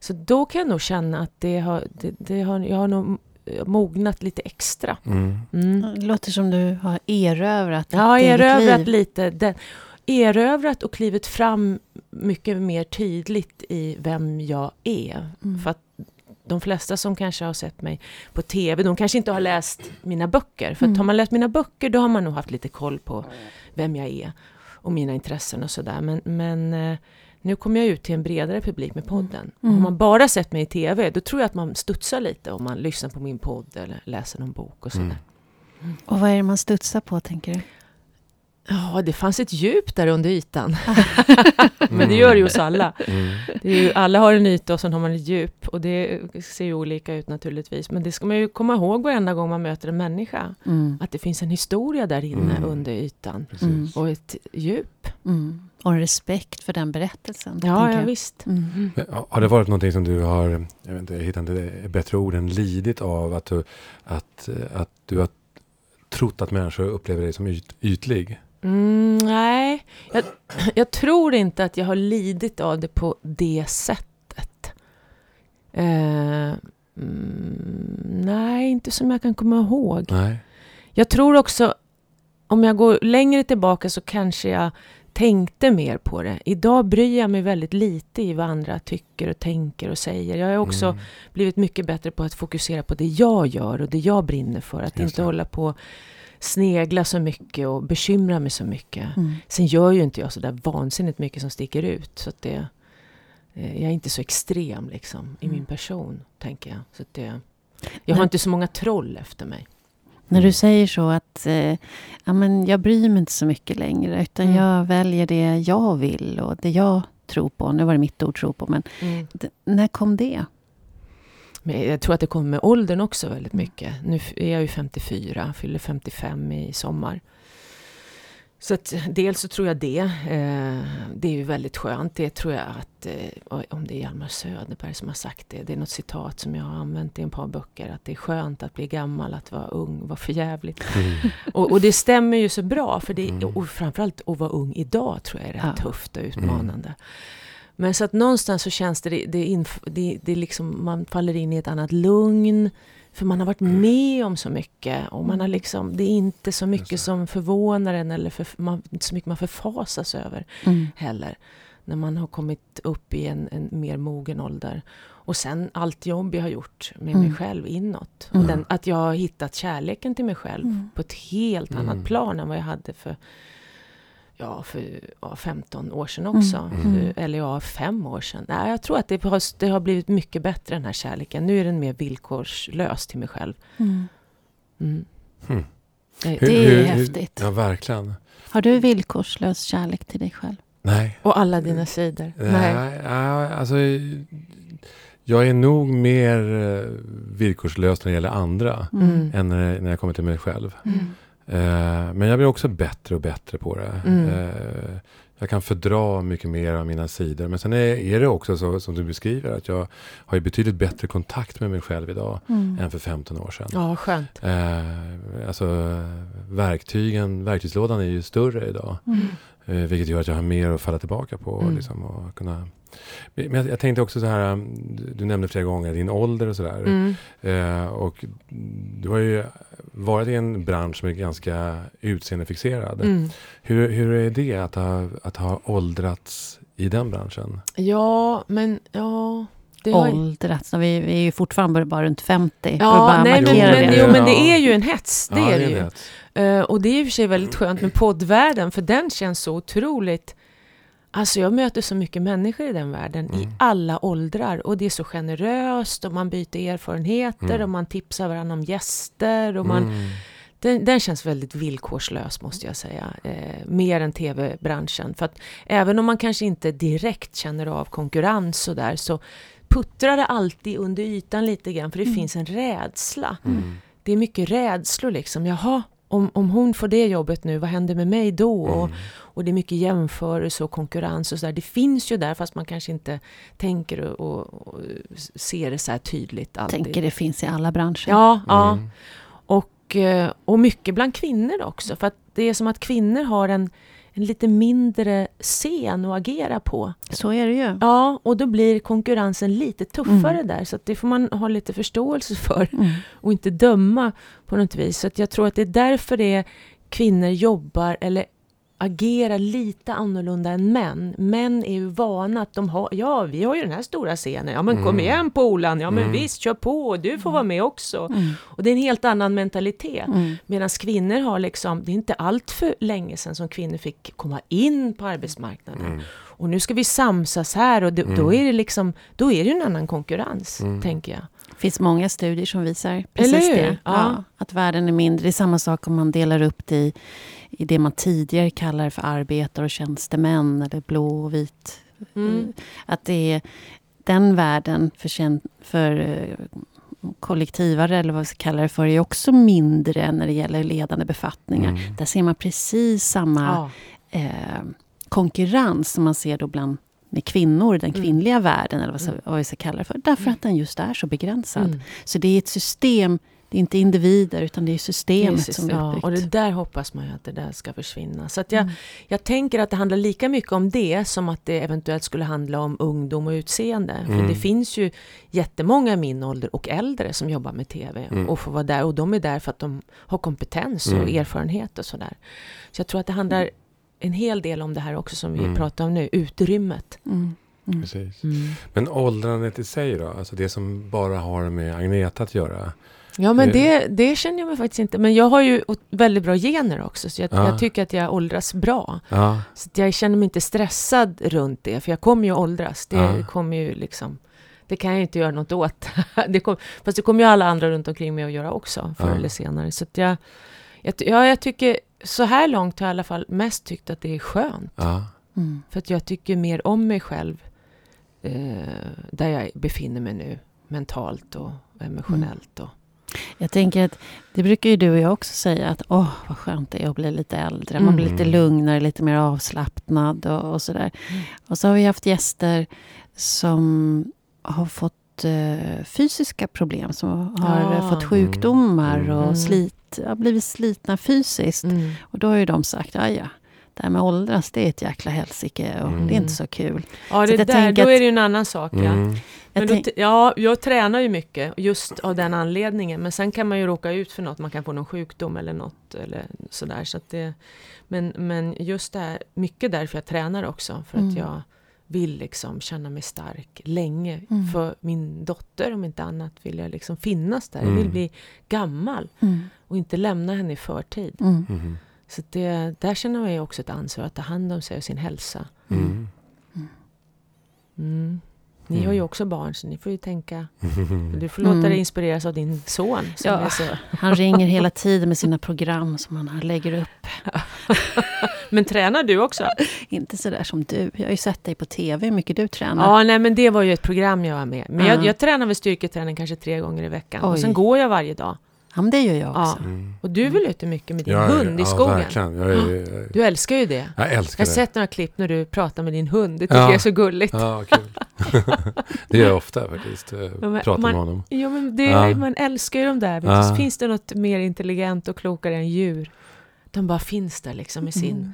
[SPEAKER 3] Så då kan jag nog känna att det har, det, det har, jag har nog mognat lite extra. Mm.
[SPEAKER 1] Mm. Det låter som du har erövrat
[SPEAKER 3] Ja, erövrat liv. lite. Den, erövrat och klivit fram mycket mer tydligt i vem jag är. Mm. För att de flesta som kanske har sett mig på TV, de kanske inte har läst mina böcker. För mm. har man läst mina böcker, då har man nog haft lite koll på vem jag är och mina intressen och sådär. Men, men eh, nu kommer jag ut till en bredare publik med podden. Mm. Har man bara sett mig i TV, då tror jag att man studsar lite om man lyssnar på min podd eller läser någon bok och sådär. Mm.
[SPEAKER 1] Och vad är det man studsar på, tänker du?
[SPEAKER 3] Ja, det fanns ett djup där under ytan. Men det gör det ju hos alla. Mm. Ju, alla har en yta och sen har man ett djup. Och det ser ju olika ut naturligtvis. Men det ska man ju komma ihåg varenda gång man möter en människa. Mm. Att det finns en historia där inne mm. under ytan. Mm. Och ett djup.
[SPEAKER 1] Mm. Och en respekt för den berättelsen.
[SPEAKER 3] Ja, ja visst. Mm.
[SPEAKER 2] Har det varit någonting som du har, jag vet inte, jag hittar inte bättre ord än lidit av? Att du, att, att du har trott att människor upplever dig som yt, ytlig?
[SPEAKER 3] Mm, nej, jag, jag, tror inte att jag har lidit av det på det sättet. Eh, mm, nej, inte som jag kan komma ihåg.
[SPEAKER 2] Nej.
[SPEAKER 3] Jag tror också, om jag går längre tillbaka så kanske jag tänkte mer på det. Idag bryr jag mig väldigt lite i vad andra tycker och tänker och säger. Jag har också mm. blivit mycket bättre på att fokusera på det jag gör och det jag brinner för. Att Just inte det. hålla på snegla så mycket och bekymra mig så mycket. Mm. Sen gör ju inte jag så där vansinnigt mycket som sticker ut. Så att det, eh, jag är inte så extrem liksom i mm. min person, tänker jag. Så att det, jag har inte så många troll efter mig.
[SPEAKER 1] När du säger så att eh, ja, men jag bryr mig inte så mycket längre, utan mm. jag väljer det jag vill och det jag tror på. Nu var det mitt ord tro på, men mm. när kom det?
[SPEAKER 3] Men jag tror att det kommer med åldern också väldigt mm. mycket. Nu är jag ju 54, fyller 55 i sommar. Så att dels så tror jag det. Eh, det är ju väldigt skönt. Det tror jag att, eh, om det är Hjalmar Söderberg som har sagt det. Det är något citat som jag har använt i ett par böcker. Att det är skönt att bli gammal, att vara ung, vara förjävligt. Mm. Och, och, det stämmer ju så bra. För det, mm. och framförallt att vara ung idag tror jag är rätt ja. tufft och utmanande. Mm. Men så att någonstans så känns det, det, det, det liksom, man faller in i ett annat lugn. För man har varit mm. med om så mycket. Och man har mm. liksom, det är inte så mycket som förvånar en eller för, man, inte så mycket man förfasas över mm. heller. När man har kommit upp i en, en, mer mogen ålder. Och sen allt jobb jag har gjort med mm. mig själv inåt. Mm. Den, att jag har hittat kärleken till mig själv mm. på ett helt annat plan än vad jag hade för ja, för ja, 15 år sedan också. Mm. mm. Eller ja, fem år sedan. Nej, jag tror att det har, det har blivit mycket bättre den här kärleken. Nu är den mer villkorslös till mig själv. Mm.
[SPEAKER 1] Mm. Hmm. Det, hur, det är hur, häftigt.
[SPEAKER 2] Ja, verkligen.
[SPEAKER 1] Har du villkorslös kärlek till dig själv?
[SPEAKER 2] Nej.
[SPEAKER 3] Och alla dina sidor?
[SPEAKER 2] Nej. Nej. alltså, jag är nog mer eh, villkorslös när det gäller andra. Mm. Än när, när jag kommer till mig själv. Eh, men jag blir också bättre och bättre på det. Mm. Eh, jag kan fördra mycket mer av mina sidor. Men sen är, är, det också så som du beskriver att jag har ju betydligt bättre kontakt med mig själv idag mm. än för 15 år sedan.
[SPEAKER 3] Ja, skönt.
[SPEAKER 2] Eh, alltså verktygen, verktygslådan är ju större idag. Mm. Vilket gör att jag har mer att falla tillbaka på.
[SPEAKER 3] Mm.
[SPEAKER 2] Liksom, och kunna... Men jag, jag tänkte också så här, um, du, nämnde flera gånger din ålder och sådär.
[SPEAKER 3] Mm.
[SPEAKER 2] Eh, och du har ju varit i en bransch som är ganska utseendefixerad.
[SPEAKER 3] Mm.
[SPEAKER 2] Hur, hur är det att ha, att ha åldrats i den branschen?
[SPEAKER 3] Ja, men ja... Det har...
[SPEAKER 1] Åldrats. Vi, vi är ju fortfarande bara runt 50. för att
[SPEAKER 3] Ja,
[SPEAKER 1] bara
[SPEAKER 3] nej, men, men,
[SPEAKER 1] det.
[SPEAKER 3] jo, men det är ju en hets. Det
[SPEAKER 2] Ja,
[SPEAKER 3] är det ju.
[SPEAKER 2] rätt.
[SPEAKER 3] Eh, och det är i och för sig väldigt skönt med poddvärlden, för den känns så otroligt... Alltså jag möter så mycket människor i den världen, i
[SPEAKER 2] Mm.
[SPEAKER 3] alla åldrar. Och det är så generöst, och man byter erfarenheter,
[SPEAKER 2] Mm.
[SPEAKER 3] och man tipsar varandra om gäster. Och man,
[SPEAKER 2] Mm.
[SPEAKER 3] den, den känns väldigt villkorslös, måste jag säga. Eh, mer än tv-branschen. För att även om man kanske inte direkt känner av konkurrens och där, så puttrar det alltid under ytan lite grann, för det
[SPEAKER 1] Mm.
[SPEAKER 3] finns en rädsla
[SPEAKER 2] Mm.
[SPEAKER 3] det är mycket rädslor liksom. Jaha, om, om hon får det jobbet nu, vad händer med mig då? Och,
[SPEAKER 2] Mm.
[SPEAKER 3] och det är mycket jämförelse och konkurrens och sådär. Det finns ju där fast man kanske inte tänker och, och, och ser det så här tydligt alltid.
[SPEAKER 1] tänker det finns i alla branscher.
[SPEAKER 3] Ja, ja.
[SPEAKER 2] Mm.
[SPEAKER 3] Och, eh, och mycket bland kvinnor också. För att det är som att kvinnor har en, en lite mindre scen att agera på.
[SPEAKER 1] Så är det ju.
[SPEAKER 3] Ja, och då blir konkurrensen lite tuffare
[SPEAKER 1] Mm.
[SPEAKER 3] där. Så att det får man ha lite förståelse för.
[SPEAKER 1] Mm.
[SPEAKER 3] och inte döma på något vis. Så att jag tror att det är därför det är kvinnor jobbar eller agerar lite annorlunda än män. Män är ju vana att de har, ja vi har ju den här stora scenen, ja men kom
[SPEAKER 2] Mm.
[SPEAKER 3] igen Polan, ja men
[SPEAKER 2] Mm.
[SPEAKER 3] visst kör på, du får vara med också.
[SPEAKER 1] Mm.
[SPEAKER 3] Och det är en helt annan mentalitet.
[SPEAKER 1] Mm.
[SPEAKER 3] Medan kvinnor har liksom, det är inte allt för länge sedan som kvinnor fick komma in på arbetsmarknaden.
[SPEAKER 2] Mm.
[SPEAKER 3] Och nu ska vi samsas här och då, då
[SPEAKER 2] Mm.
[SPEAKER 3] är det liksom, då är det ju en annan konkurrens,
[SPEAKER 2] Mm.
[SPEAKER 3] tänker jag.
[SPEAKER 1] Det finns många studier som visar precis det.
[SPEAKER 3] Ja.
[SPEAKER 1] att världen är mindre. Det är samma sak om man delar upp det i, i det man tidigare kallar för arbetare och tjänstemän eller blå och vit.
[SPEAKER 3] Mm.
[SPEAKER 1] Att det är den världen för, för eh, kollektivare, eller vad vi ska kalla det för, är också mindre när det gäller ledande befattningar.
[SPEAKER 2] Mm.
[SPEAKER 1] Där ser man precis samma
[SPEAKER 3] Ja.
[SPEAKER 1] eh, konkurrens som man ser då bland med kvinnor, den
[SPEAKER 3] Mm.
[SPEAKER 1] kvinnliga världen, eller vad,
[SPEAKER 3] Mm.
[SPEAKER 1] vad vi ska kalla det för. Därför att den just är så begränsad.
[SPEAKER 3] Mm.
[SPEAKER 1] Så det är ett system, det är inte individer, utan det är systemet
[SPEAKER 3] Precis,
[SPEAKER 1] som är
[SPEAKER 3] ja,
[SPEAKER 1] uppbyggt.
[SPEAKER 3] och det där hoppas man ju att det där ska försvinna. Så att jag,
[SPEAKER 1] Mm.
[SPEAKER 3] jag tänker att det handlar lika mycket om det som att det eventuellt skulle handla om ungdom och utseende.
[SPEAKER 2] Mm.
[SPEAKER 3] För det finns ju jättemånga i min ålder och äldre som jobbar med TV
[SPEAKER 2] Mm.
[SPEAKER 3] och får vara där. Och de är där för att de har kompetens och
[SPEAKER 2] Mm.
[SPEAKER 3] erfarenhet och sådär. Så jag tror att det handlar en hel del om det här också som vi
[SPEAKER 2] Mm.
[SPEAKER 3] pratar om nu, utrymmet.
[SPEAKER 1] Mm. Mm.
[SPEAKER 2] Precis.
[SPEAKER 3] Mm.
[SPEAKER 2] Men åldrandet i sig då? Alltså det som bara har med Agneta att göra?
[SPEAKER 3] Ja men
[SPEAKER 2] Eh.
[SPEAKER 3] det, det känner jag mig faktiskt inte. Men jag har ju väldigt bra gener också. Så jag,
[SPEAKER 2] Ja.
[SPEAKER 3] jag tycker att jag åldras bra.
[SPEAKER 2] Ja.
[SPEAKER 3] Så jag känner mig inte stressad runt det, för jag kommer ju åldras. Det
[SPEAKER 2] Ja.
[SPEAKER 3] kommer ju liksom... Det kan jag ju inte göra något åt. det kom, fast det kommer ju alla andra runt omkring mig att göra också, förr
[SPEAKER 2] Ja.
[SPEAKER 3] eller senare. Så att jag, jag, ja, jag tycker, så här långt har jag i alla fall mest tyckt att det är skönt.
[SPEAKER 2] ja.
[SPEAKER 1] Mm.
[SPEAKER 3] För att jag tycker mer om mig själv eh, där jag befinner mig nu, mentalt och emotionellt. Och,
[SPEAKER 1] Jag tänker att det brukar ju du och jag också säga att åh, vad skönt det är att bli lite äldre. Man blir
[SPEAKER 2] Mm.
[SPEAKER 1] lite lugnare, lite mer avslappnad och, och sådär.
[SPEAKER 3] Mm.
[SPEAKER 1] Och så har vi haft gäster som har fått eh, fysiska problem, som har
[SPEAKER 3] Ja.
[SPEAKER 1] eh, fått sjukdomar
[SPEAKER 2] Mm.
[SPEAKER 1] och
[SPEAKER 3] Mm.
[SPEAKER 1] slit, har blivit slitna fysiskt.
[SPEAKER 3] Mm.
[SPEAKER 1] Och då har ju de sagt, ja ja, det här med åldras, det är ett jäkla helsike och
[SPEAKER 2] Mm.
[SPEAKER 1] det är inte så kul.
[SPEAKER 3] Ja,
[SPEAKER 1] Så
[SPEAKER 3] det
[SPEAKER 1] jag
[SPEAKER 3] där, då
[SPEAKER 1] att-
[SPEAKER 3] är det ju en annan sak. Ja.
[SPEAKER 2] Mm.
[SPEAKER 1] Jag
[SPEAKER 3] Men då, ja, jag tränar ju mycket just av den anledningen. Men sen kan man ju råka ut för något. Man kan få någon sjukdom eller något. Eller sådär, så att det, men, men just det här, mycket därför jag tränar också. För
[SPEAKER 1] Mm.
[SPEAKER 3] att jag vill liksom känna mig stark länge.
[SPEAKER 1] Mm.
[SPEAKER 3] För min dotter om inte annat vill jag liksom finnas där. Jag vill
[SPEAKER 2] Mm.
[SPEAKER 3] bli gammal
[SPEAKER 1] Mm.
[SPEAKER 3] och inte lämna henne i förtid.
[SPEAKER 1] Mm.
[SPEAKER 2] Mm.
[SPEAKER 3] Så det, där känner man ju också ett ansvar att ta hand om sig och sin hälsa.
[SPEAKER 2] Mm.
[SPEAKER 3] Mm. Ni
[SPEAKER 2] Mm.
[SPEAKER 3] har ju också barn så ni får ju tänka
[SPEAKER 2] Mm.
[SPEAKER 3] Du får låta
[SPEAKER 1] Mm.
[SPEAKER 3] dig inspireras av din son. Som
[SPEAKER 1] Ja.
[SPEAKER 3] är så.
[SPEAKER 1] Han ringer hela tiden med sina program som han lägger upp.
[SPEAKER 3] Men tränar du också?
[SPEAKER 1] Inte sådär som du. Jag har ju sett dig på TV hur mycket du tränar.
[SPEAKER 3] Ja, nej men det var ju ett program jag var med Men jag,
[SPEAKER 1] Ja.
[SPEAKER 3] jag tränar väl styrketräning kanske tre gånger i veckan. Och
[SPEAKER 1] Oj.
[SPEAKER 3] sen går jag varje dag.
[SPEAKER 1] Ja, men det gör jag
[SPEAKER 3] Ja.
[SPEAKER 1] också.
[SPEAKER 2] Mm.
[SPEAKER 3] Och du väl ute mycket med din
[SPEAKER 2] Ja,
[SPEAKER 3] hund i
[SPEAKER 2] ja,
[SPEAKER 3] skogen?
[SPEAKER 2] verkligen. Jag, är,
[SPEAKER 3] Du älskar ju det.
[SPEAKER 2] jag älskar
[SPEAKER 3] Jag har
[SPEAKER 2] det.
[SPEAKER 3] sett några klipp när du pratar med din hund. Det tycker
[SPEAKER 2] Ja.
[SPEAKER 3] jag är så gulligt.
[SPEAKER 2] Ja, kul. det gör jag ofta faktiskt. eh,
[SPEAKER 3] men
[SPEAKER 2] Pratar
[SPEAKER 3] man-
[SPEAKER 2] med honom.
[SPEAKER 3] Jo, men det,
[SPEAKER 2] Ja.
[SPEAKER 3] man älskar ju de där.
[SPEAKER 2] Ja.
[SPEAKER 3] Finns det något mer intelligent och klokare än djur? De bara finns där liksom i sin
[SPEAKER 1] Mm.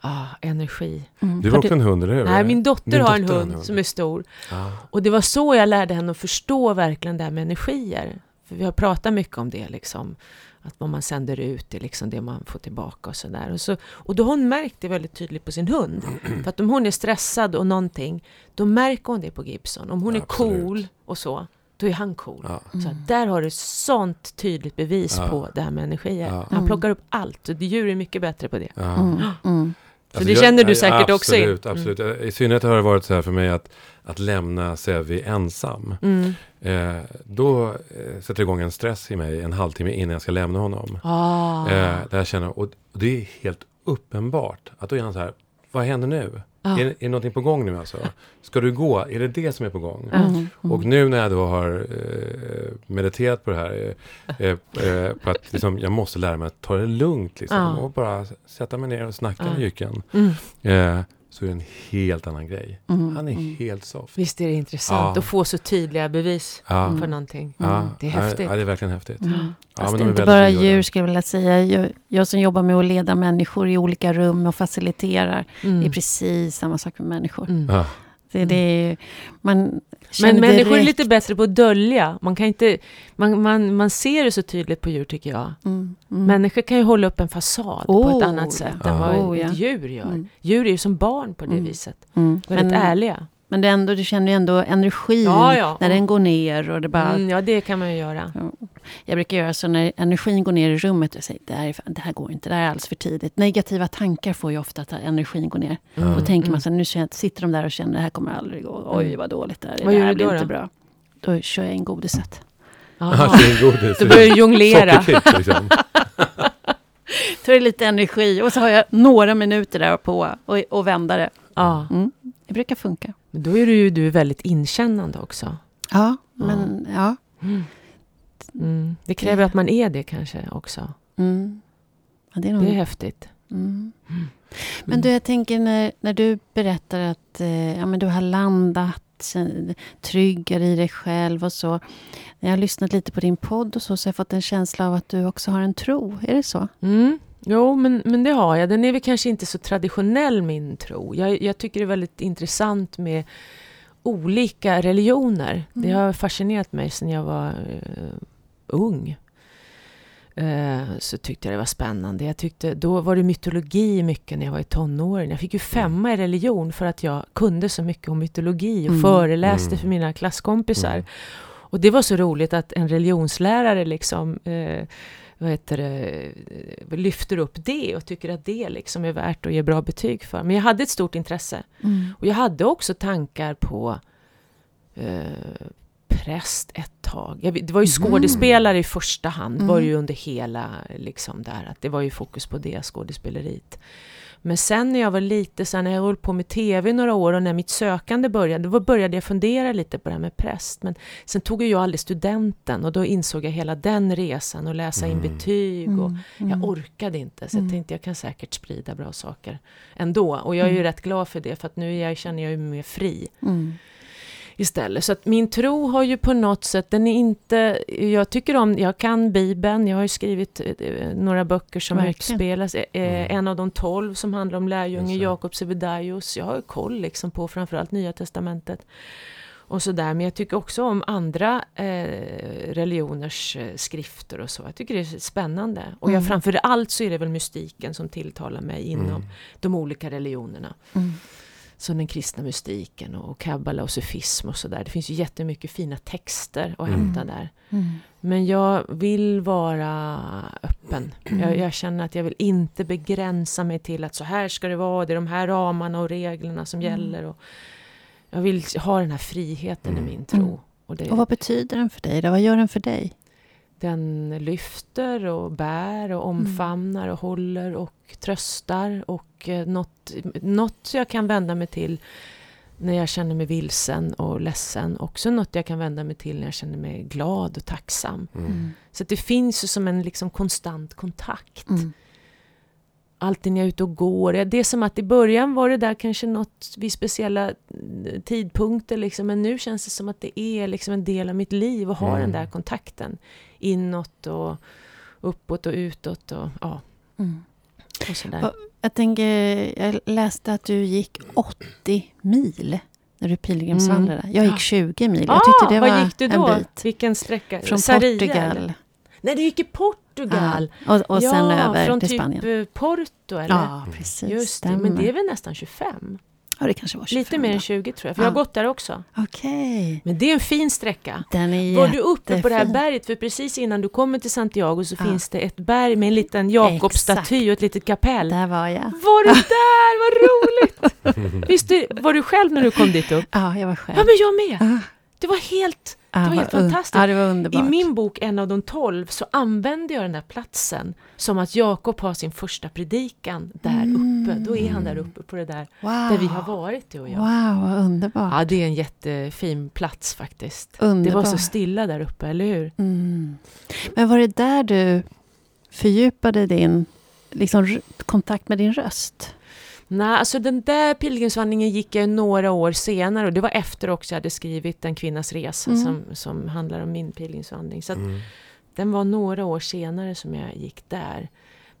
[SPEAKER 3] Ah, energi.
[SPEAKER 1] Mm.
[SPEAKER 2] Du har också en hund, eller hur?
[SPEAKER 3] Nej, min dotter
[SPEAKER 2] Din
[SPEAKER 3] har en
[SPEAKER 2] dotter har
[SPEAKER 3] hund som är stor.
[SPEAKER 2] Ah.
[SPEAKER 3] Och det var så jag lärde henne att förstå verkligen det här med energier. För vi har pratat mycket om det, liksom. Att vad man sänder ut är liksom det man får tillbaka och sådär. Och, så, och då har hon märkt det väldigt tydligt på sin hund. För att om hon är stressad och någonting, då märker hon det på Gibson. Om hon är
[SPEAKER 2] Absolut.
[SPEAKER 3] cool och så, då är han cool.
[SPEAKER 2] Ja.
[SPEAKER 3] Så att där har du sånt tydligt bevis
[SPEAKER 2] Ja.
[SPEAKER 3] på det här med energier.
[SPEAKER 2] Ja.
[SPEAKER 3] Han plockar upp allt och djur är mycket bättre på det.
[SPEAKER 2] Ja.
[SPEAKER 1] Mm. Mm.
[SPEAKER 3] Så det känner du säkert också in.
[SPEAKER 2] Absolut, absolut. I synnerhet har det varit så här för mig att, att lämna Sevi ensam.
[SPEAKER 3] Mm.
[SPEAKER 2] Eh, då eh, sätter det igång en stress i mig en halvtimme innan jag ska lämna honom.
[SPEAKER 3] Ah.
[SPEAKER 2] Eh, där jag känner, och, och det är helt uppenbart att då är han så här, vad händer nu?
[SPEAKER 3] Ah.
[SPEAKER 2] Är, är det någonting på gång nu alltså? Ska du gå? Är det det som är på gång?
[SPEAKER 1] Mm.
[SPEAKER 2] Och nu när jag då har eh, mediterat på det här, eh, eh, på att liksom, jag måste lära mig att ta det lugnt liksom,
[SPEAKER 3] Ja.
[SPEAKER 2] och bara sätta mig ner och snacka
[SPEAKER 3] Ja.
[SPEAKER 2] med jycken.
[SPEAKER 3] Mm.
[SPEAKER 2] Så är det en helt annan grej.
[SPEAKER 1] Mm.
[SPEAKER 2] Han är
[SPEAKER 1] Mm.
[SPEAKER 2] helt soft.
[SPEAKER 3] Visst är det intressant
[SPEAKER 2] Ja.
[SPEAKER 3] att få så tydliga bevis
[SPEAKER 2] Ja.
[SPEAKER 3] för någonting.
[SPEAKER 2] Ja,
[SPEAKER 3] Det är häftigt.
[SPEAKER 2] Ja, det är verkligen häftigt.
[SPEAKER 1] Mm.
[SPEAKER 2] Men
[SPEAKER 1] det
[SPEAKER 2] de
[SPEAKER 1] är inte bara djur skulle jag vilja säga. Jag, jag som jobbar med att leda människor i olika rum och faciliterar.
[SPEAKER 3] Mm.
[SPEAKER 1] Det är precis samma sak med människor.
[SPEAKER 3] Mm.
[SPEAKER 1] Det, det är, man
[SPEAKER 3] Men människor är
[SPEAKER 1] direkt-
[SPEAKER 3] lite bättre på att dölja. Man, kan inte, man, man, man ser det så tydligt på djur tycker jag.
[SPEAKER 1] Mm, mm.
[SPEAKER 3] Människor kan ju hålla upp en fasad på
[SPEAKER 1] Oh,
[SPEAKER 3] ett annat sätt
[SPEAKER 2] ja.
[SPEAKER 3] än vad
[SPEAKER 1] Oh, ja.
[SPEAKER 3] djur gör.
[SPEAKER 1] Mm.
[SPEAKER 3] Djur är ju som barn på det
[SPEAKER 1] Mm.
[SPEAKER 3] viset.
[SPEAKER 1] Mm.
[SPEAKER 3] Väldigt
[SPEAKER 1] Men,
[SPEAKER 3] ärliga.
[SPEAKER 1] men det är ändå, du känner ju ändå energin
[SPEAKER 3] Ja, ja.
[SPEAKER 1] när den går ner. Och det bara,
[SPEAKER 3] Mm, ja, det kan man ju göra.
[SPEAKER 1] Jag brukar göra så när energin går ner i rummet. Jag säger, det här, är, det här går inte, det här är alldeles för tidigt. Negativa tankar får ju ofta att energin går ner.
[SPEAKER 3] Mm.
[SPEAKER 1] Då tänker man
[SPEAKER 3] Mm.
[SPEAKER 1] så här, nu känner- sitter de där och känner det här kommer aldrig gå. Oj,
[SPEAKER 3] Mm.
[SPEAKER 1] vad dåligt det här är.
[SPEAKER 3] Vad
[SPEAKER 1] det
[SPEAKER 3] gör
[SPEAKER 1] här blir
[SPEAKER 3] då
[SPEAKER 1] inte
[SPEAKER 3] då?
[SPEAKER 1] bra. Då kör jag in godiset.
[SPEAKER 2] Är godis.
[SPEAKER 3] Då börjar du jonglera.
[SPEAKER 2] Sockerkick liksom.
[SPEAKER 1] Tar det lite energi och så har jag några minuter där på och, och vända det.
[SPEAKER 3] Ja.
[SPEAKER 1] Mm. Det brukar funka.
[SPEAKER 3] Men då är du ju du är väldigt inkännande också.
[SPEAKER 1] Ja, men ja.
[SPEAKER 3] Mm. Det kräver att man är det kanske också.
[SPEAKER 1] Mm. ja det är nog...
[SPEAKER 3] Det är häftigt.
[SPEAKER 1] Mm. Men du, jag tänker när, när du berättar att eh, ja, men du har landat tryggare i dig själv och så. När jag har lyssnat lite på din podd och så, så har jag fått en känsla av att du också har en tro. Är det så?
[SPEAKER 3] Mm. Jo, men, men det har jag. Den är väl kanske inte så traditionell, min tro. Jag, jag tycker det är väldigt intressant med olika religioner. Det
[SPEAKER 1] Mm.
[SPEAKER 3] har fascinerat mig sedan jag var eh, ung. Eh, så tyckte jag det var spännande. Jag tyckte, då var det mytologi mycket när jag var i tonåren. Jag fick ju femma i religion för att jag kunde så mycket om mytologi och
[SPEAKER 1] Mm.
[SPEAKER 3] föreläste
[SPEAKER 2] Mm.
[SPEAKER 3] för mina klasskompisar.
[SPEAKER 2] Mm.
[SPEAKER 3] Och det var så roligt att en religionslärare liksom eh, vad heter det, eh, lyfter upp det och tycker att det liksom är värt att ge bra betyg för. Men jag hade ett stort intresse. Och jag hade också tankar på eh, präst ett tag. Jag, det var ju
[SPEAKER 1] Mm.
[SPEAKER 3] skådespelare i första hand, var det ju
[SPEAKER 1] Mm.
[SPEAKER 3] under hela liksom där, att det var ju fokus på det skådespeleriet. Men sen när jag var lite, sen när jag höll på med TV några år och när mitt sökande började, då började jag fundera lite på det här med präst. Men sen tog ju jag aldrig studenten och då insåg jag hela den resan och läsa in
[SPEAKER 2] Mm.
[SPEAKER 3] betyg och
[SPEAKER 1] Mm.
[SPEAKER 3] jag orkade inte, så jag
[SPEAKER 1] Mm.
[SPEAKER 3] tänkte jag kan säkert sprida bra saker ändå. Och jag är ju
[SPEAKER 1] Mm.
[SPEAKER 3] rätt glad för det, för att nu jag, känner jag mig mer fri
[SPEAKER 1] Mm.
[SPEAKER 3] Istället. Så att min tro har ju på något sätt, den är inte... Jag tycker om, jag kan Bibeln, jag har ju skrivit eh, några böcker som
[SPEAKER 1] Verkligen.
[SPEAKER 3] utspelas. Eh,
[SPEAKER 2] Mm.
[SPEAKER 3] En av de tolv som handlar om
[SPEAKER 2] det.
[SPEAKER 3] Jakob Sebedaios. Jag har ju koll liksom på framförallt Nya Testamentet. Och sådär. Men jag tycker också om andra eh, religioners eh, skrifter och så. Jag tycker det är spännande. Och jag,
[SPEAKER 1] Mm.
[SPEAKER 3] framför allt så är det väl mystiken som tilltalar mig inom
[SPEAKER 2] Mm.
[SPEAKER 3] de olika religionerna.
[SPEAKER 1] Mm.
[SPEAKER 3] Som den kristna mystiken och kabbala och sufism och sådär. Det finns ju jättemycket fina texter att
[SPEAKER 2] Mm.
[SPEAKER 3] hämta där.
[SPEAKER 1] Mm.
[SPEAKER 3] Men jag vill vara öppen. Jag, jag känner att jag vill inte begränsa mig till att så här ska det vara, det är de här ramarna och reglerna som
[SPEAKER 1] Mm.
[SPEAKER 3] gäller. Och jag vill ha den här friheten
[SPEAKER 2] Mm.
[SPEAKER 3] i min tro.
[SPEAKER 1] Mm.
[SPEAKER 3] Och det,
[SPEAKER 1] Och vad betyder den för dig? Då? Vad gör den för dig?
[SPEAKER 3] den lyfter och bär och omfamnar och håller och tröstar. Och eh, något, något jag kan vända mig till när jag känner mig vilsen och ledsen. Också något jag kan vända mig till när jag känner mig glad och tacksam.
[SPEAKER 2] Mm.
[SPEAKER 3] Så att det finns ju som en liksom konstant kontakt.
[SPEAKER 1] Mm.
[SPEAKER 3] Alltid när jag är ute och går. Det är som att i början var det där kanske något vid speciella eh, tidpunkter. Liksom, men nu känns det som att det är liksom en del av mitt liv att ha
[SPEAKER 2] Mm.
[SPEAKER 3] den där kontakten. Inåt och uppåt och utåt och, ja,
[SPEAKER 1] Mm.
[SPEAKER 3] och sådär.
[SPEAKER 1] Jag tänker, jag läste att du gick 80 mil när du pilgrimsvandrade. Jag gick 20 mil. Jag
[SPEAKER 3] Ah,
[SPEAKER 1] tyckte det
[SPEAKER 3] vad
[SPEAKER 1] var
[SPEAKER 3] gick du då?
[SPEAKER 1] en bit.
[SPEAKER 3] Vilken sträcka?
[SPEAKER 1] Från
[SPEAKER 3] Sarria,
[SPEAKER 1] Portugal.
[SPEAKER 3] Nej, du gick i Portugal.
[SPEAKER 1] Ja, och, och sen
[SPEAKER 3] ja,
[SPEAKER 1] över
[SPEAKER 3] från
[SPEAKER 1] till
[SPEAKER 3] typ
[SPEAKER 1] Spanien.
[SPEAKER 3] eh, Porto eller?
[SPEAKER 1] Ja, precis.
[SPEAKER 3] Just det, men det är väl nästan 25?
[SPEAKER 1] Ja, det kanske var 25
[SPEAKER 3] Lite mer än 20 tror jag, för jag har
[SPEAKER 1] Ja.
[SPEAKER 3] gått där också.
[SPEAKER 1] Okej.
[SPEAKER 3] Men det är en fin sträcka.
[SPEAKER 1] Den är
[SPEAKER 3] Var du uppe på det här berget? För precis innan du kommer till Santiago så
[SPEAKER 1] Ja.
[SPEAKER 3] finns det ett berg med en liten Jakobsstaty och ett litet kapell.
[SPEAKER 1] Där var jag.
[SPEAKER 3] Var du där? Vad roligt! Visst, du- var du själv när du kom dit upp?
[SPEAKER 1] Ja, jag var själv.
[SPEAKER 3] Ja, men jag med!
[SPEAKER 1] Ah,
[SPEAKER 3] Det var helt...
[SPEAKER 1] ah,
[SPEAKER 3] var helt
[SPEAKER 1] vad un-
[SPEAKER 3] fantastiskt.
[SPEAKER 1] Ja, det var underbart.
[SPEAKER 3] I min bok En av de tolv så använde jag den där platsen som att Jakob har sin första predikan där uppe. Då är han där uppe på det där
[SPEAKER 1] wow.
[SPEAKER 3] där vi har varit du och jag.
[SPEAKER 1] Wow, vad underbart.
[SPEAKER 3] Ja, det är en jättefin plats faktiskt.
[SPEAKER 1] underbart.
[SPEAKER 3] Det var så stilla där uppe, eller hur?
[SPEAKER 1] Mm. Men var det där du fördjupade din liksom, kontakt med din röst?
[SPEAKER 3] Nej, alltså den där pilgrimsvandringen gick jag några år senare och det var efter också jag hade skrivit En kvinnas resa
[SPEAKER 1] Mm.
[SPEAKER 3] som, som handlar om min pilgrimsvandring. Så att
[SPEAKER 2] Mm.
[SPEAKER 3] den var några år senare som jag gick där.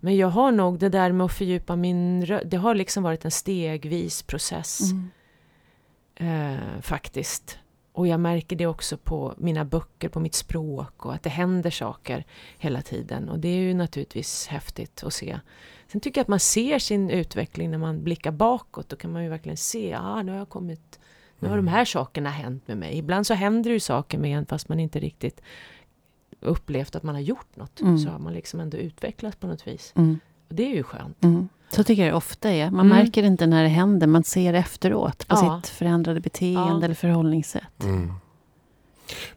[SPEAKER 3] Men jag har nog det där med att fördjupa min det har liksom varit en stegvis process
[SPEAKER 1] Mm.
[SPEAKER 3] eh, faktiskt. Och jag märker det också på mina böcker, på mitt språk och att det händer saker hela tiden. Och det är ju naturligtvis häftigt att se. Sen tycker jag att man ser sin utveckling när man blickar bakåt. Då kan man ju verkligen se, ah, nu har jag kommit, nu har de här sakerna hänt med mig. Ibland så händer ju saker med en fast man inte riktigt upplevt att man har gjort något.
[SPEAKER 1] Mm.
[SPEAKER 3] Så har man liksom ändå utvecklats på något vis.
[SPEAKER 1] Mm.
[SPEAKER 3] Och det är ju skönt.
[SPEAKER 1] Mm. Så tycker jag det ofta är. Man
[SPEAKER 3] Mm.
[SPEAKER 1] märker inte när det händer, man ser efteråt på
[SPEAKER 3] Ja.
[SPEAKER 1] sitt förändrade beteende
[SPEAKER 3] Ja.
[SPEAKER 1] eller förhållningssätt.
[SPEAKER 2] Mm.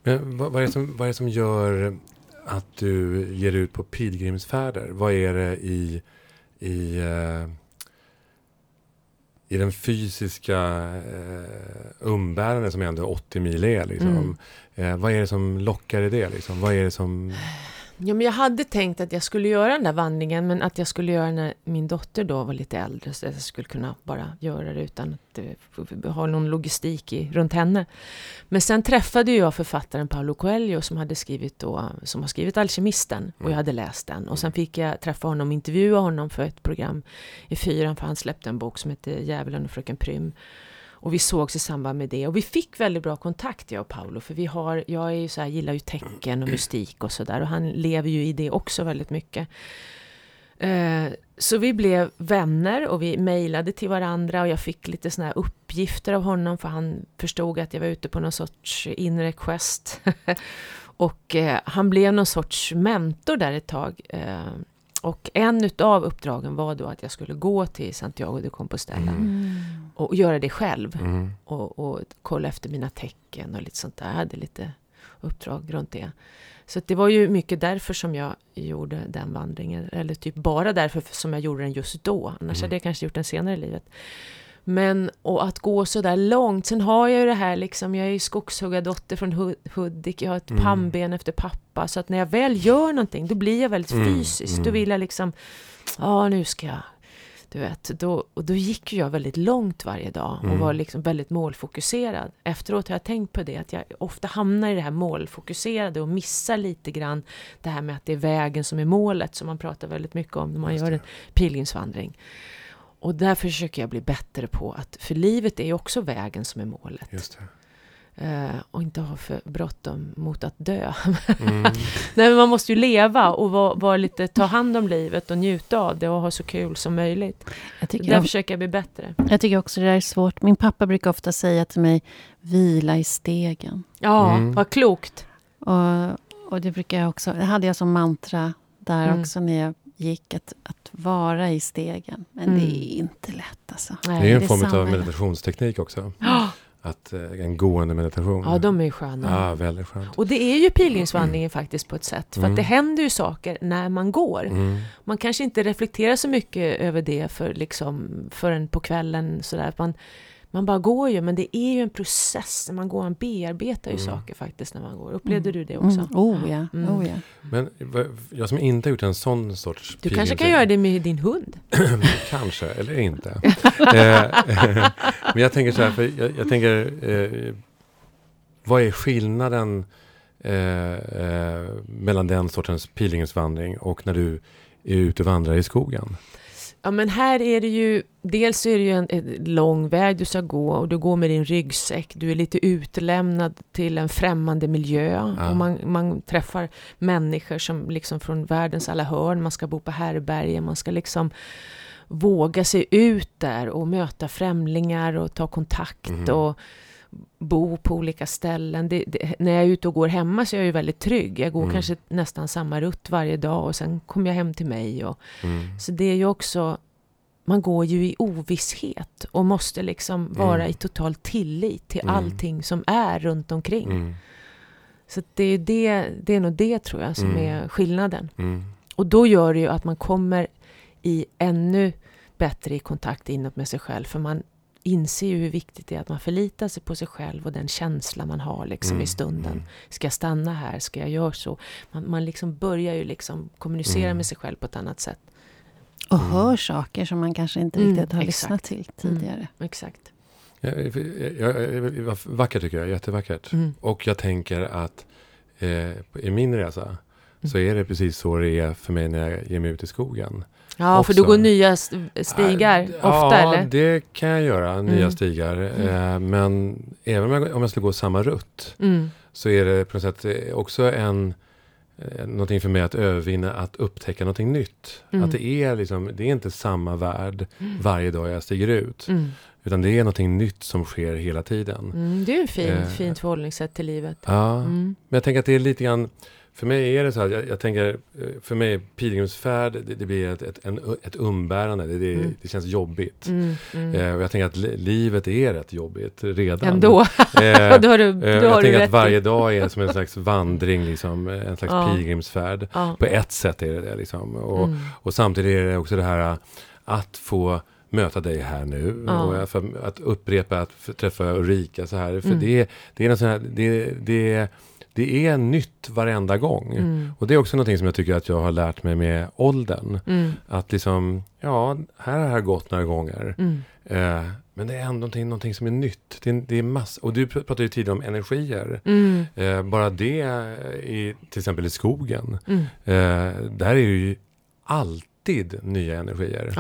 [SPEAKER 2] Men vad, vad, är som, vad är det som gör att du ger ut på pilgrimsfärder? Vad är det i, i, eh, i den fysiska eh, umbäranden som ändå 80 mil är? Liksom?
[SPEAKER 3] Mm.
[SPEAKER 2] Eh, vad är det som lockar i det? Liksom? Vad är det som...
[SPEAKER 3] Ja, men jag hade tänkt att jag skulle göra den där vandringen, men att jag skulle göra när min dotter då var lite äldre, så att jag skulle kunna bara göra det utan att eh, ha någon logistik i, runt henne. Men sen träffade jag författaren Paolo Coelho som hade skrivit då, som har skrivit Alkemisten, och jag hade läst den. Och sen fick jag träffa honom, intervjua honom för ett program i fyran, för han släppte en bok som heter Djävulen och Fröken Prym. Och vi sågs i samband med det. Och vi fick väldigt bra kontakt, jag och Paolo. För vi har, jag är ju så här, gillar ju tecken och mystik och sådär. Och han lever ju i det också väldigt mycket. Eh, så vi blev vänner och vi mejlade till varandra. Och jag fick lite såna här uppgifter av honom. För han förstod att jag var ute på någon sorts inre quest. och eh, han blev någon sorts mentor där ett tag. Eh, och en utav uppdragen var då att jag skulle gå till Santiago de Compostela.
[SPEAKER 2] Mm.
[SPEAKER 3] Och göra det själv
[SPEAKER 2] Mm.
[SPEAKER 3] och, och kolla efter mina tecken och lite sånt där. Jag hade lite uppdrag runt det. Så det var ju mycket därför som jag gjorde den vandringen. Eller typ bara därför som jag gjorde den just då. Annars
[SPEAKER 2] Mm.
[SPEAKER 3] hade jag kanske gjort den senare i livet. Men och att gå så där långt. Sen har jag ju det här liksom, jag är ju skogshuggardotter från Hud- Hudik. Jag har ett
[SPEAKER 2] Mm.
[SPEAKER 3] pannben efter pappa. Så att när jag väl gör någonting, då blir jag väldigt
[SPEAKER 2] Mm,
[SPEAKER 3] fysisk. Då
[SPEAKER 2] mm.
[SPEAKER 3] vill jag liksom, ja nu ska jag du vet, då, och då gick jag väldigt långt varje dag och
[SPEAKER 2] Mm.
[SPEAKER 3] var liksom väldigt målfokuserad. Efteråt har jag tänkt på det, att jag ofta hamnar i det här målfokuserade och missar lite grann det här med att det är vägen som är målet, som man pratar väldigt mycket om när man
[SPEAKER 2] Just
[SPEAKER 3] gör
[SPEAKER 2] det.
[SPEAKER 3] en pilgrimsvandring. Och där försöker jag bli bättre på att, för livet är ju också vägen som är målet.
[SPEAKER 2] Just det.
[SPEAKER 3] Eh, och inte ha för bråttom mot att dö.
[SPEAKER 2] Mm.
[SPEAKER 3] Nej, men man måste ju leva och vara, vara lite, ta hand om livet och njuta av det och ha så kul som möjligt.
[SPEAKER 1] Jag, tycker
[SPEAKER 3] Där
[SPEAKER 1] jag,
[SPEAKER 3] försöker jag bli bättre.
[SPEAKER 1] jag tycker också det där är svårt. Min pappa brukar ofta säga till mig, vila i stegen.
[SPEAKER 3] Ja,
[SPEAKER 2] Mm.
[SPEAKER 3] vad klokt.
[SPEAKER 1] Och, och det brukar jag också, det hade jag som mantra där
[SPEAKER 3] Mm.
[SPEAKER 1] också när jag gick, att, att vara i stegen. Men
[SPEAKER 3] Mm.
[SPEAKER 1] det är inte lätt alltså.
[SPEAKER 2] Det är en
[SPEAKER 1] det
[SPEAKER 2] form av meditationsteknik också. Att, eh, en gående meditation.
[SPEAKER 3] Ja, de är ju sköna.
[SPEAKER 2] Ja, väldigt skönt.
[SPEAKER 3] Och det är ju pilgrimsvandringen faktiskt på ett sätt. För
[SPEAKER 2] Mm.
[SPEAKER 3] att det händer ju saker när man går.
[SPEAKER 2] Mm.
[SPEAKER 3] Man kanske inte reflekterar så mycket över det för liksom, förrän på kvällen. Sådär. Man, man bara går ju, men det är ju en process. Man går, man bearbetar ju
[SPEAKER 2] Mm.
[SPEAKER 3] saker faktiskt när man går. Upplevde du det också?
[SPEAKER 1] Mm. Oh ja,
[SPEAKER 3] Mm.
[SPEAKER 1] oh ja.
[SPEAKER 2] Men jag som inte har gjort en sån sorts
[SPEAKER 3] Du kanske kan göra det med din hund?
[SPEAKER 2] Kanske, eller inte. Eh, Men jag tänker så här, för jag, jag tänker, eh, vad är skillnaden eh, eh, mellan den sortens pilgrimsvandring och när du är ute och vandrar i skogen?
[SPEAKER 3] Ja, men här är det ju... Dels är det ju en, en lång väg du ska gå och du går med din ryggsäck. Du är lite utlämnad till en främmande miljö.
[SPEAKER 2] Ja.
[SPEAKER 3] Och man, man träffar människor som liksom från världens alla hörn. Man ska bo på härberge. Man ska liksom våga sig ut där och möta främlingar och ta kontakt
[SPEAKER 2] Mhm.
[SPEAKER 3] och bo på olika ställen. Det, det, när jag är ute och går hemma så är jag ju väldigt trygg. Jag går
[SPEAKER 2] Mm.
[SPEAKER 3] kanske nästan samma rutt varje dag och sen kommer jag hem till mig. Och,
[SPEAKER 2] Mm.
[SPEAKER 3] så det är ju också, man går ju i ovisshet och måste liksom vara
[SPEAKER 2] Mm.
[SPEAKER 3] i total tillit till
[SPEAKER 2] Mm.
[SPEAKER 3] allting som är runt omkring.
[SPEAKER 2] Mm.
[SPEAKER 3] Så det är, det, det är nog det tror jag som
[SPEAKER 2] Mm.
[SPEAKER 3] är skillnaden.
[SPEAKER 2] Mm.
[SPEAKER 3] Och då gör det ju att man kommer i ännu bättre i kontakt inåt med sig själv. För man inser ju hur viktigt det är att man förlitar sig på sig själv och den känsla man har liksom
[SPEAKER 2] Mm.
[SPEAKER 3] i stunden.
[SPEAKER 2] Mm.
[SPEAKER 3] Ska jag stanna här? Ska jag göra så? Man, man liksom börjar ju liksom kommunicera
[SPEAKER 2] Mm.
[SPEAKER 3] med sig själv på ett annat sätt.
[SPEAKER 1] Och
[SPEAKER 2] Mm.
[SPEAKER 1] hör saker som man kanske inte
[SPEAKER 3] Mm,
[SPEAKER 1] riktigt har
[SPEAKER 3] exakt.
[SPEAKER 1] lyssnat till tidigare.
[SPEAKER 3] Exakt.
[SPEAKER 2] Ja, jag- jag- jag- jag- vackert tycker jag, jättevackert.
[SPEAKER 3] Mm.
[SPEAKER 2] Och jag tänker att eh, i min resa
[SPEAKER 3] Mm.
[SPEAKER 2] Så är det precis så det är för mig när jag ger mig ut i skogen.
[SPEAKER 3] Ja, för du
[SPEAKER 2] Också.
[SPEAKER 3] går nya st- stigar
[SPEAKER 2] Ja,
[SPEAKER 3] ofta
[SPEAKER 2] Ja,
[SPEAKER 3] eller?
[SPEAKER 2] det kan jag göra, nya
[SPEAKER 3] Mm.
[SPEAKER 2] stigar. Eh, men även om jag, skulle gå samma rutt
[SPEAKER 3] Mm.
[SPEAKER 2] så är det på något sätt eh, också en eh, någonting för mig att övervinna, att upptäcka någonting nytt.
[SPEAKER 3] Mm.
[SPEAKER 2] Att det är liksom, det är inte samma värld varje dag jag stiger ut.
[SPEAKER 3] Mm.
[SPEAKER 2] Utan det är någonting nytt som sker hela tiden.
[SPEAKER 3] Mm. Det är ju ett fint,
[SPEAKER 2] Eh.
[SPEAKER 3] fint förhållningssätt till livet.
[SPEAKER 2] Ja,
[SPEAKER 3] Mm.
[SPEAKER 2] men jag tänker att det är lite grann, för mig är det så här, jag, jag tänker, eh, för mig pilgrimsfärd, det, det blir ett, ett, en, ett umbärande, det, det,
[SPEAKER 3] Mm.
[SPEAKER 2] det känns jobbigt.
[SPEAKER 3] Mm. Mm.
[SPEAKER 2] Eh, och jag tänker att li, livet är rätt jobbigt redan.
[SPEAKER 3] Ändå.
[SPEAKER 2] Eh,
[SPEAKER 3] då har du,
[SPEAKER 2] eh,
[SPEAKER 3] då
[SPEAKER 2] jag
[SPEAKER 3] har
[SPEAKER 2] tänker att varje
[SPEAKER 3] i.
[SPEAKER 2] dag är som en slags vandring, liksom, eh, en slags
[SPEAKER 3] Ja.
[SPEAKER 2] pilgrimsfärd.
[SPEAKER 3] Ja.
[SPEAKER 2] På ett sätt är det det. Liksom. Och,
[SPEAKER 3] Mm.
[SPEAKER 2] och samtidigt är det också det här att få möta dig här nu.
[SPEAKER 3] Ja.
[SPEAKER 2] Och för, att upprepa att träffa Ulrika så här. För
[SPEAKER 3] Mm.
[SPEAKER 2] det, det är något sånt här, det, det, det är nytt varenda gång.
[SPEAKER 3] Mm.
[SPEAKER 2] Och det är också någonting som jag tycker att jag har lärt mig med åldern.
[SPEAKER 3] Mm.
[SPEAKER 2] Att liksom, ja, här har jag gått några gånger.
[SPEAKER 3] Mm.
[SPEAKER 2] Eh, men det är ändå någonting, någonting som är nytt. Det är, det är mass och du pr- pratade ju tidigare om energier.
[SPEAKER 3] Mm.
[SPEAKER 2] Eh, bara det i, till exempel i skogen.
[SPEAKER 3] Mm.
[SPEAKER 2] Eh, där är det ju alltid nya energier.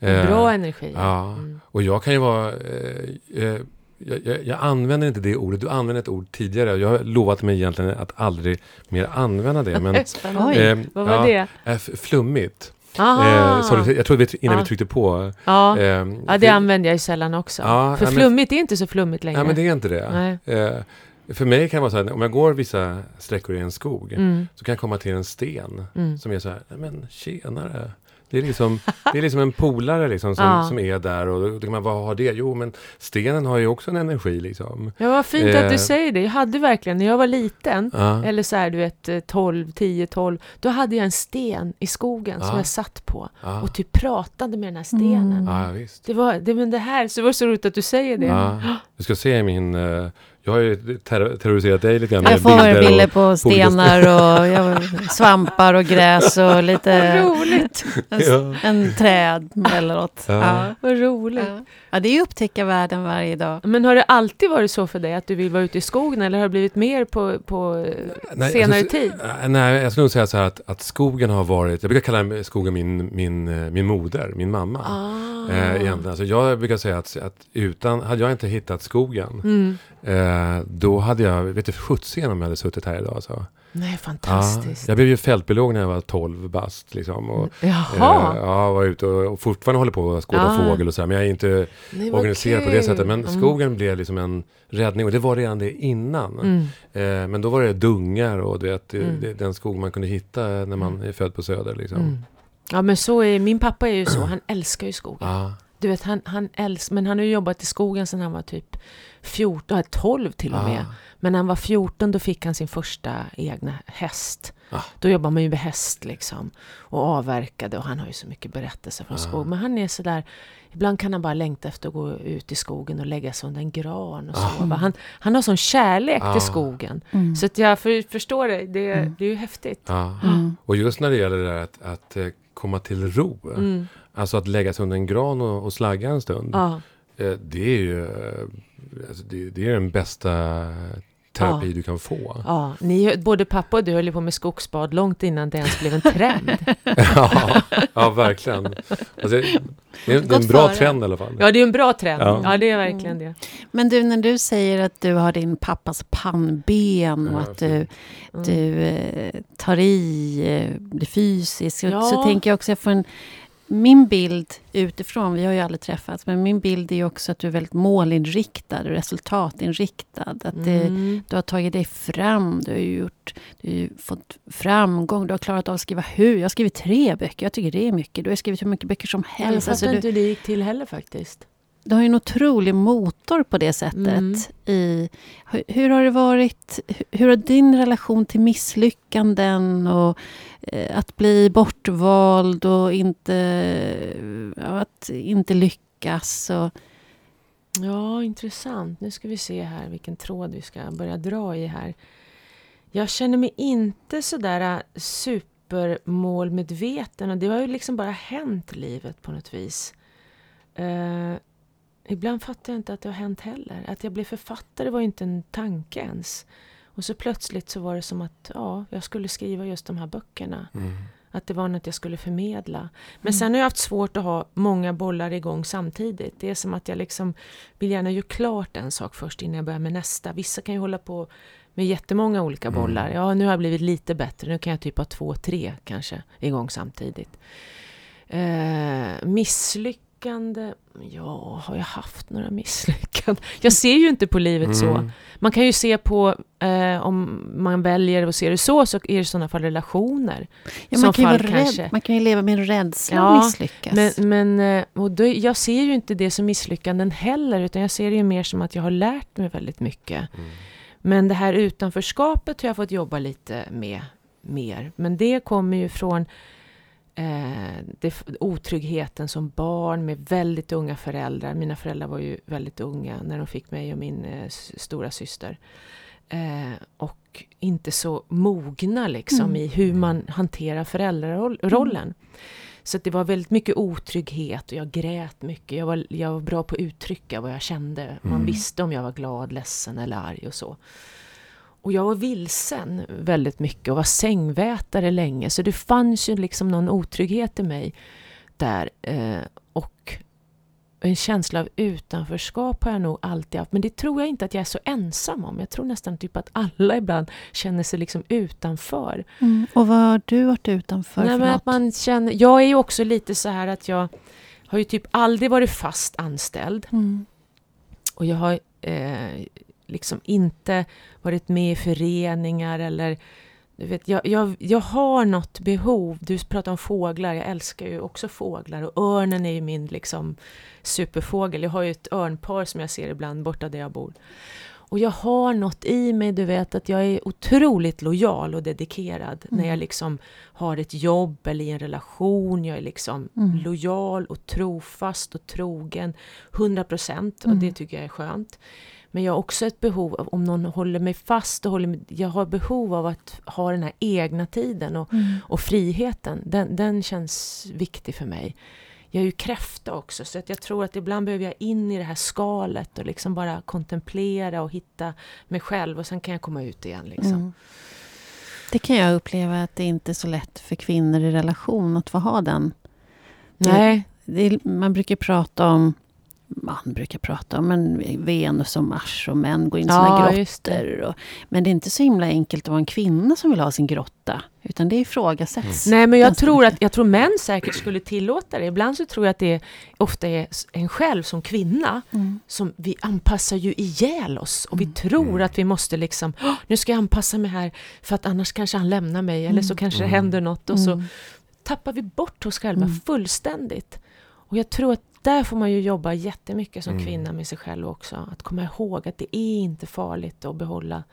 [SPEAKER 2] Eh,
[SPEAKER 3] bra energi.
[SPEAKER 2] Ja,
[SPEAKER 3] Mm.
[SPEAKER 2] och jag kan ju vara... Eh, eh, jag, jag, jag använder inte det ordet. Du använde ett ord tidigare. Jag har lovat mig egentligen att aldrig mer använda det. Men.
[SPEAKER 1] Oj.
[SPEAKER 2] eh,
[SPEAKER 3] Vad var
[SPEAKER 2] ja,
[SPEAKER 3] det?
[SPEAKER 2] eh, flummigt.
[SPEAKER 3] Aha.
[SPEAKER 2] Eh, sorry, jag tror vi, innan
[SPEAKER 3] Ja.
[SPEAKER 2] vi tryckte på.
[SPEAKER 3] ja.
[SPEAKER 2] Eh,
[SPEAKER 3] ja, det
[SPEAKER 2] för-
[SPEAKER 3] använder jag ju sällan också.
[SPEAKER 2] Ja,
[SPEAKER 3] För
[SPEAKER 2] men-
[SPEAKER 3] flummigt är inte så flummigt längre.
[SPEAKER 2] Nej, men det är inte det.
[SPEAKER 3] Nej.
[SPEAKER 2] Eh, för mig kan det vara så här, om jag går vissa sträckor i en skog,
[SPEAKER 3] Mm.
[SPEAKER 2] så kan jag komma till en sten
[SPEAKER 3] Mm.
[SPEAKER 2] som är så här, nej men tjenare. Det är liksom, det är liksom en polare liksom som,
[SPEAKER 3] Ja.
[SPEAKER 2] som är där och då, kan man, vad har det? Jo, men stenen har ju också en energi liksom.
[SPEAKER 3] Ja, vad fint
[SPEAKER 2] Eh.
[SPEAKER 3] att du säger det. Jag hade verkligen, när jag var liten,
[SPEAKER 2] Ja.
[SPEAKER 3] eller så här, du vet, eh, 12, 10, 12, då hade jag en sten i skogen som
[SPEAKER 2] Ja.
[SPEAKER 3] jag satt på
[SPEAKER 2] Ja.
[SPEAKER 3] och typ pratade med den här stenen.
[SPEAKER 1] Mm.
[SPEAKER 2] ja, visst.
[SPEAKER 3] Det var, det, men det här, så det var så roligt att du säger det.
[SPEAKER 2] Ja. Du ska se min, eh, jag har ju ter- terroriserat dig lite grann med
[SPEAKER 1] Jag får
[SPEAKER 2] bilder
[SPEAKER 1] bilder
[SPEAKER 2] och,
[SPEAKER 1] på
[SPEAKER 2] olika
[SPEAKER 1] stenar och jag, svampar och gräs och lite
[SPEAKER 3] roligt!
[SPEAKER 1] en,
[SPEAKER 2] Ja.
[SPEAKER 1] en träd eller något.
[SPEAKER 2] Ja.
[SPEAKER 1] Ja.
[SPEAKER 3] Vad roligt.
[SPEAKER 1] Ja. ja, det är ju upptäcka världen varje dag.
[SPEAKER 3] Men har det alltid varit så för dig att du vill vara ute i skogen eller har det blivit mer på, på
[SPEAKER 2] Nej,
[SPEAKER 3] senare
[SPEAKER 2] jag skulle-
[SPEAKER 3] tid?
[SPEAKER 2] äh, Nej, jag skulle nog säga så här att, att skogen har varit, jag brukar kalla skogen min, min, eh, min moder, min mamma.
[SPEAKER 3] Ah.
[SPEAKER 2] Eh, egentligen. Alltså jag brukar säga att, att utan, hade jag inte hittat skogen,
[SPEAKER 3] Mm.
[SPEAKER 2] Eh, då hade jag, vet du, sjuttsingen om jag hade suttit här idag. Alltså.
[SPEAKER 3] Nej,
[SPEAKER 2] Ja,
[SPEAKER 3] fantastiskt.
[SPEAKER 2] jag blev ju fältbiolog när jag var 12 bast. Liksom, och,
[SPEAKER 3] Jaha!
[SPEAKER 2] eh, ja, var ute och, och fortfarande håller på att skåda
[SPEAKER 3] Ah.
[SPEAKER 2] fågel och så här, men jag är inte
[SPEAKER 3] Nej,
[SPEAKER 2] organiserad på det sättet. Men
[SPEAKER 3] Mm.
[SPEAKER 2] skogen blev liksom en räddning och det var redan det innan.
[SPEAKER 3] Mm.
[SPEAKER 2] Eh, men då var det dungar och du vet,
[SPEAKER 3] Mm.
[SPEAKER 2] det, den skog man kunde hitta när man är född på Söder. Liksom.
[SPEAKER 3] Mm. Ja men så är, min pappa är ju så, han älskar ju skogen.
[SPEAKER 2] Ja,
[SPEAKER 3] Du vet, han, han älskar, men han har ju jobbat i skogen sedan han var typ 14, nej, 12 till och med.
[SPEAKER 2] ja,
[SPEAKER 3] Men när han var 14 då fick han sin första egna häst.
[SPEAKER 2] Ah.
[SPEAKER 3] Då jobbar man ju med häst liksom. Och avverkade och han har ju så mycket berättelser från
[SPEAKER 2] Ah.
[SPEAKER 3] skog. Men han är sådär, ibland kan han bara längta efter att gå ut i skogen och lägga sig under en gran och
[SPEAKER 2] Ah.
[SPEAKER 3] sova. Han, han har sån kärlek
[SPEAKER 2] Ah.
[SPEAKER 3] till skogen.
[SPEAKER 1] Mm.
[SPEAKER 3] Så att jag för, förstår det, det,
[SPEAKER 1] Mm.
[SPEAKER 3] det är ju häftigt.
[SPEAKER 2] ja.
[SPEAKER 1] Mm.
[SPEAKER 2] Och just när det gäller det där att, att eh, komma till ro.
[SPEAKER 3] Mm.
[SPEAKER 2] Alltså att lägga sig under en gran och, och slagga en stund. Eh, det är ju eh, alltså det, det är den bästa terapi
[SPEAKER 3] Ja.
[SPEAKER 2] du kan få.
[SPEAKER 3] Ja, ni, både pappa och du höll ju på med skogsbad långt innan det ens blev en trend.
[SPEAKER 2] ja, ja, verkligen. Alltså, det, är, det är en bra
[SPEAKER 1] före.
[SPEAKER 2] trend i alla fall.
[SPEAKER 3] Ja, det är en bra trend.
[SPEAKER 2] Ja.
[SPEAKER 3] Ja, det är verkligen det.
[SPEAKER 1] Men du, när du säger att du har din pappas pannben och
[SPEAKER 2] Ja,
[SPEAKER 1] att du,
[SPEAKER 3] Mm.
[SPEAKER 1] du eh, tar i eh, det fysiskt, så tänker jag också, jag får en, min bild utifrån, vi har ju aldrig träffats, men min bild är också att du är väldigt målinriktad och resultatinriktad. Att det,
[SPEAKER 3] Mm.
[SPEAKER 1] du har tagit dig fram, du har gjort, du har fått framgång, du har klarat av att skriva hur. Jag har skrivit tre böcker, jag tycker det är mycket. Du har skrivit hur mycket böcker som
[SPEAKER 3] Jag
[SPEAKER 1] helst.
[SPEAKER 3] fattar
[SPEAKER 1] Alltså, du,
[SPEAKER 3] inte hur det gick till heller faktiskt.
[SPEAKER 1] du har ju en otrolig motor på det sättet.
[SPEAKER 3] Mm.
[SPEAKER 1] I, hur, hur har det varit, hur, hur har din relation till misslyckanden och Eh, att bli bortvald och inte, eh, att inte lyckas? Och,
[SPEAKER 3] Ja, intressant. Nu ska vi se här vilken tråd vi ska börja dra i här. Jag känner mig inte sådär eh, supermålmedveten och det har ju liksom bara hänt livet på något vis. Uh, ibland fattar jag inte att det har hänt heller. Att jag blev författare var ju inte en tanke ens. Och så plötsligt så var det som att ja, jag skulle skriva just de här böckerna.
[SPEAKER 2] Mm.
[SPEAKER 3] Att det var något jag skulle förmedla. Men
[SPEAKER 1] Mm.
[SPEAKER 3] sen har jag haft svårt att ha många bollar igång samtidigt. Det är som att jag liksom vill gärna göra klart en sak först innan jag börjar med nästa. Vissa kan ju hålla på med jättemånga olika
[SPEAKER 2] Mm.
[SPEAKER 3] bollar. Ja, nu har jag blivit lite bättre. Nu kan jag typ ha två, tre kanske igång samtidigt. Eh, misslyckande? Ja, har jag haft några misslyckanden? Jag ser ju inte på livet så.
[SPEAKER 2] Mm.
[SPEAKER 3] Man kan ju se på, eh, om man väljer att se det så, så är det i sådana fall relationer.
[SPEAKER 1] ja,
[SPEAKER 3] Som
[SPEAKER 1] man, kan ju
[SPEAKER 3] fall
[SPEAKER 1] rädd,
[SPEAKER 3] kanske.
[SPEAKER 1] man kan ju leva med en rädsla
[SPEAKER 3] Ja,
[SPEAKER 1] att misslyckas.
[SPEAKER 3] Men, men eh, och då, jag ser ju inte det som misslyckanden heller, utan jag ser det ju mer som att jag har lärt mig väldigt mycket.
[SPEAKER 2] Mm.
[SPEAKER 3] Men det här utanförskapet har jag fått jobba lite med mer. Men det kommer ju från eh, det, otryggheten som barn med väldigt unga föräldrar. Mina föräldrar var ju väldigt unga när de fick mig och min eh, stora syster. Eh, och inte så mogna liksom
[SPEAKER 1] Mm.
[SPEAKER 3] i hur man hanterar föräldrarollen. Så att det var väldigt mycket otrygghet och jag grät mycket. Jag var, jag var bra på att uttrycka vad jag kände. Man
[SPEAKER 2] Mm.
[SPEAKER 3] visste om jag var glad, ledsen eller arg och så. Och jag var vilsen väldigt mycket och var sängvätare länge. Så det fanns ju liksom någon otrygghet i mig där. Eh, och en känsla av utanförskap har jag nog alltid haft. Men det tror jag inte att jag är så ensam om. Jag tror nästan typ att alla ibland känner sig liksom utanför.
[SPEAKER 1] mm. Och vad har du varit utanför
[SPEAKER 3] Nej,
[SPEAKER 1] för något?
[SPEAKER 3] att man känner, jag är ju också lite så här att jag har ju typ aldrig varit fast anställd.
[SPEAKER 1] Mm.
[SPEAKER 3] Och jag har eh, liksom inte varit med i föreningar eller du vet, jag, jag, jag har något behov. Du pratar om fåglar, jag älskar ju också fåglar och örnen är ju min liksom superfågel. Jag har ju ett örnpar som jag ser ibland borta där jag bor. Och jag har något i mig, du vet att jag är otroligt lojal och dedikerad
[SPEAKER 1] Mm.
[SPEAKER 3] när jag liksom har ett jobb eller i en relation. Jag är liksom
[SPEAKER 1] Mm.
[SPEAKER 3] lojal och trofast och trogen. 100 procent och
[SPEAKER 1] Mm.
[SPEAKER 3] det tycker jag är skönt. Men jag har också ett behov av, om någon håller mig fast, och håller mig, jag har behov av att ha den här egna tiden och,
[SPEAKER 1] Mm.
[SPEAKER 3] och friheten. Den, den känns viktig för mig. Jag är ju kräfta också, så att jag tror att ibland behöver jag in i det här skalet och liksom bara kontemplera och hitta mig själv och sen kan jag komma ut igen. Liksom.
[SPEAKER 1] Mm. Det kan jag uppleva att det inte är så lätt för kvinnor i relation att få ha den.
[SPEAKER 3] Nej,
[SPEAKER 1] Det är, man brukar prata om, man brukar prata om men Venus och Mars och män går in i sina
[SPEAKER 3] ja, det.
[SPEAKER 1] grottor. Och, men det är inte så himla enkelt att vara en kvinna som vill ha sin grotta. Utan det ifrågasätts.
[SPEAKER 3] Nej, men jag tror, att, jag tror män säkert skulle tillåta det. Ibland så tror jag att det ofta är en själv som kvinna
[SPEAKER 1] Mm.
[SPEAKER 3] som vi anpassar ju ihjäl oss och vi
[SPEAKER 1] Mm.
[SPEAKER 3] tror
[SPEAKER 2] Mm.
[SPEAKER 3] att vi måste liksom, "Åh, nu ska jag anpassa mig här för att annars kanske han lämnar mig eller så
[SPEAKER 1] Mm.
[SPEAKER 3] kanske det
[SPEAKER 2] Mm.
[SPEAKER 3] händer något och så
[SPEAKER 1] Mm.
[SPEAKER 3] tappar vi bort oss själva
[SPEAKER 1] Mm.
[SPEAKER 3] fullständigt. Och jag tror att där får man ju jobba jättemycket som
[SPEAKER 2] Mm.
[SPEAKER 3] kvinna med sig själv också. Att komma ihåg att det är inte farligt att behålla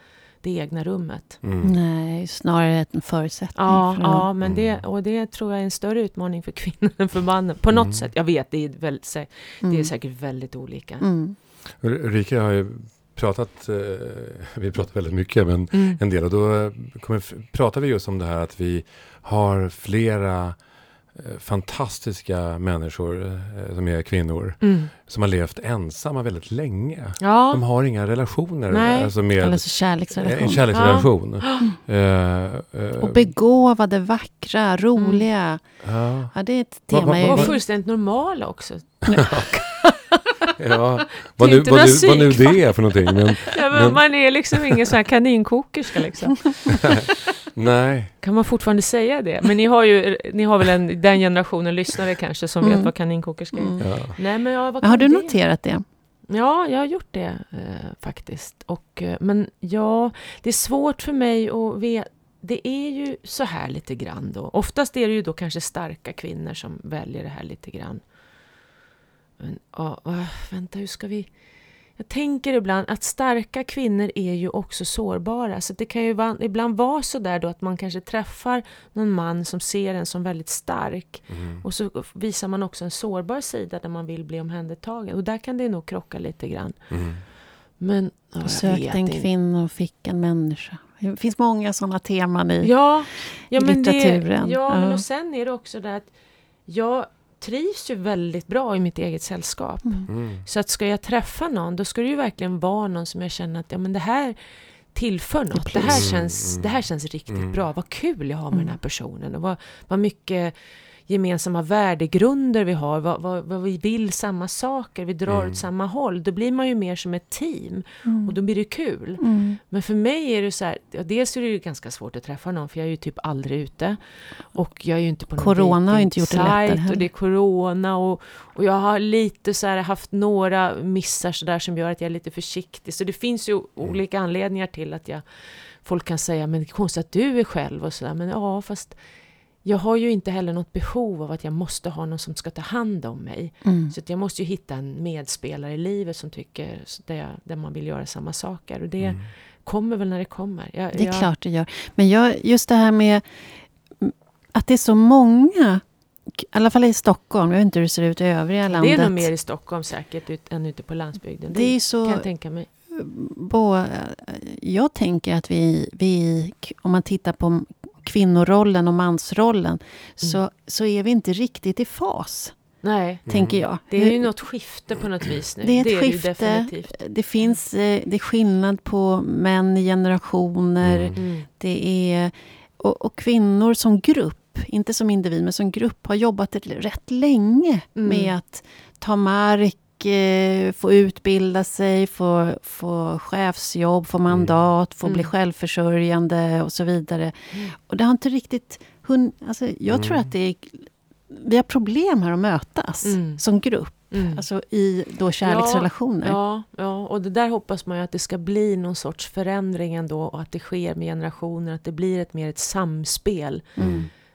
[SPEAKER 3] det egna rummet.
[SPEAKER 2] Mm.
[SPEAKER 1] Nej, snarare en förutsättning.
[SPEAKER 3] Ja,
[SPEAKER 1] för
[SPEAKER 3] ja men det,
[SPEAKER 2] Mm.
[SPEAKER 3] och det tror jag är en större utmaning för kvinnor än för mannen. På något
[SPEAKER 2] Mm.
[SPEAKER 3] sätt. Jag vet, det är, väldigt, det är
[SPEAKER 1] Mm.
[SPEAKER 3] säkert väldigt olika.
[SPEAKER 1] Mm.
[SPEAKER 2] Ulrika har ju pratat, eh, vi pratar väldigt mycket, men
[SPEAKER 3] Mm.
[SPEAKER 2] en del. Och då eh, kommer, pratar vi just om det här att vi har flera fantastiska människor eh, som är kvinnor.
[SPEAKER 3] Mm.
[SPEAKER 2] Som har levt ensamma väldigt länge.
[SPEAKER 3] Ja.
[SPEAKER 2] De har inga relationer.
[SPEAKER 3] Nej.
[SPEAKER 2] Alltså med
[SPEAKER 1] Eller så kärleksrelation.
[SPEAKER 2] en kärleksrelation. Eh, eh,
[SPEAKER 1] Och begåvade, vackra, roliga.
[SPEAKER 2] ja,
[SPEAKER 1] Ja, det är ett tema.
[SPEAKER 2] vad-
[SPEAKER 1] i-
[SPEAKER 3] Och
[SPEAKER 2] vad-
[SPEAKER 3] fullständigt normala också.
[SPEAKER 2] ja. Vad, nu, vad, nu, vad nu det är för någonting. Men,
[SPEAKER 3] Ja, men
[SPEAKER 2] Men-
[SPEAKER 3] Man är liksom ingen sån här kaninkokerska liksom.
[SPEAKER 2] Nej.
[SPEAKER 3] Kan man fortfarande säga det? Men ni har ju, ni har väl en, den generationen lyssnare kanske som
[SPEAKER 1] Mm.
[SPEAKER 3] vet vad kaninkokerska är?
[SPEAKER 1] Mm.
[SPEAKER 2] Ja.
[SPEAKER 3] Nej, men ja, vad
[SPEAKER 1] Har
[SPEAKER 3] kan
[SPEAKER 1] du
[SPEAKER 3] det?
[SPEAKER 1] noterat det?
[SPEAKER 3] Ja, jag har gjort det eh, faktiskt. Och, eh, men ja, det är svårt för mig att veta. Det är ju så här lite grann då. Oftast är det ju då kanske starka kvinnor som väljer det här lite grann. Men, ja, vänta, hur ska vi... Jag tänker ibland att starka kvinnor är ju också sårbara. Så det kan ju ibland vara så där då att man kanske träffar någon man som ser en som väldigt stark.
[SPEAKER 2] Mm.
[SPEAKER 3] Och så visar man också en sårbar sida där man vill bli omhändertagen. Och där kan det nog krocka lite grann.
[SPEAKER 2] Mm.
[SPEAKER 3] Men ja, jag
[SPEAKER 1] Och sökte en
[SPEAKER 3] inte.
[SPEAKER 1] kvinna och fick en människa. Det finns många sådana teman i...
[SPEAKER 3] Ja, ja
[SPEAKER 1] i
[SPEAKER 3] men det,
[SPEAKER 1] litteraturen.
[SPEAKER 3] ja, men
[SPEAKER 1] Ja.
[SPEAKER 3] och sen är det också det att jag trivs ju väldigt bra i mitt eget sällskap.
[SPEAKER 1] Mm.
[SPEAKER 2] Mm.
[SPEAKER 3] Så att ska jag träffa någon, då ska det ju verkligen vara någon som jag känner att ja, men det här tillför något. Det här känns,
[SPEAKER 2] Mm.
[SPEAKER 3] det här känns riktigt
[SPEAKER 2] Mm.
[SPEAKER 3] bra. Vad kul jag har med
[SPEAKER 1] Mm.
[SPEAKER 3] den här personen. Och vad, vad mycket gemensamma värdegrunder vi har. Vad, vad, vad vi vill samma saker. Vi drar
[SPEAKER 2] Mm.
[SPEAKER 3] åt samma håll. Då blir man ju mer som ett team.
[SPEAKER 1] Mm.
[SPEAKER 3] Och då blir det kul.
[SPEAKER 1] Mm.
[SPEAKER 3] Men för mig är det så här, ja, dels är det ju ganska svårt att träffa någon för jag är ju typ aldrig ute. Och jag är ju inte på någon
[SPEAKER 1] Corona har inte gjort det lättare heller.
[SPEAKER 3] Och det är corona och, och jag har lite så här haft några missar så där som gör att jag är lite försiktig. Så det finns ju olika anledningar till att jag, folk kan säga men det är konstigt att du är själv och sådär. Men ja, fast jag har ju inte heller något behov av att jag måste ha någon som ska ta hand om mig.
[SPEAKER 1] Mm.
[SPEAKER 3] Så att jag måste ju hitta en medspelare i livet som tycker, där, där man vill göra samma saker. Och det
[SPEAKER 2] Mm.
[SPEAKER 3] kommer väl när det kommer. Jag,
[SPEAKER 1] Det är
[SPEAKER 3] jag,
[SPEAKER 1] klart det gör. Men jag, just det här med att det är så många, i alla fall i Stockholm, jag vet inte hur det ser ut i övriga
[SPEAKER 3] Det
[SPEAKER 1] landet.
[SPEAKER 3] är nog mer i Stockholm säkert ut, än ute på landsbygden.
[SPEAKER 1] Det är ju
[SPEAKER 3] kan
[SPEAKER 1] så,
[SPEAKER 3] jag tänka mig.
[SPEAKER 1] bo, jag tänker att vi, vi, om man tittar på kvinnorollen och mansrollen, så, så är vi inte riktigt i fas,
[SPEAKER 3] Nej,
[SPEAKER 1] tänker jag.
[SPEAKER 3] det är ju något skifte på något vis nu.
[SPEAKER 1] Det är ett
[SPEAKER 3] det ju
[SPEAKER 1] skifte.
[SPEAKER 3] definitivt.
[SPEAKER 1] Det finns eh, det är skillnad på män i generationer.
[SPEAKER 2] Mm.
[SPEAKER 3] Mm.
[SPEAKER 1] Det är, och, och kvinnor som grupp, inte som individ, men som grupp har jobbat rätt länge
[SPEAKER 3] Mm.
[SPEAKER 1] med att ta mark, få utbilda sig, få, få chefsjobb, få mandat, få bli
[SPEAKER 3] Mm.
[SPEAKER 1] självförsörjande och så vidare.
[SPEAKER 3] Mm.
[SPEAKER 1] Och det har inte riktigt hunnit... Alltså, jag tror
[SPEAKER 2] Mm.
[SPEAKER 1] att det är... Vi har problem här att mötas
[SPEAKER 3] Mm.
[SPEAKER 1] som grupp,
[SPEAKER 3] Mm.
[SPEAKER 1] alltså i då kärleksrelationer.
[SPEAKER 3] Ja, ja, och det där hoppas man ju att det ska bli någon sorts förändring ändå och att det sker med generationer, att det blir ett mer ett samspel.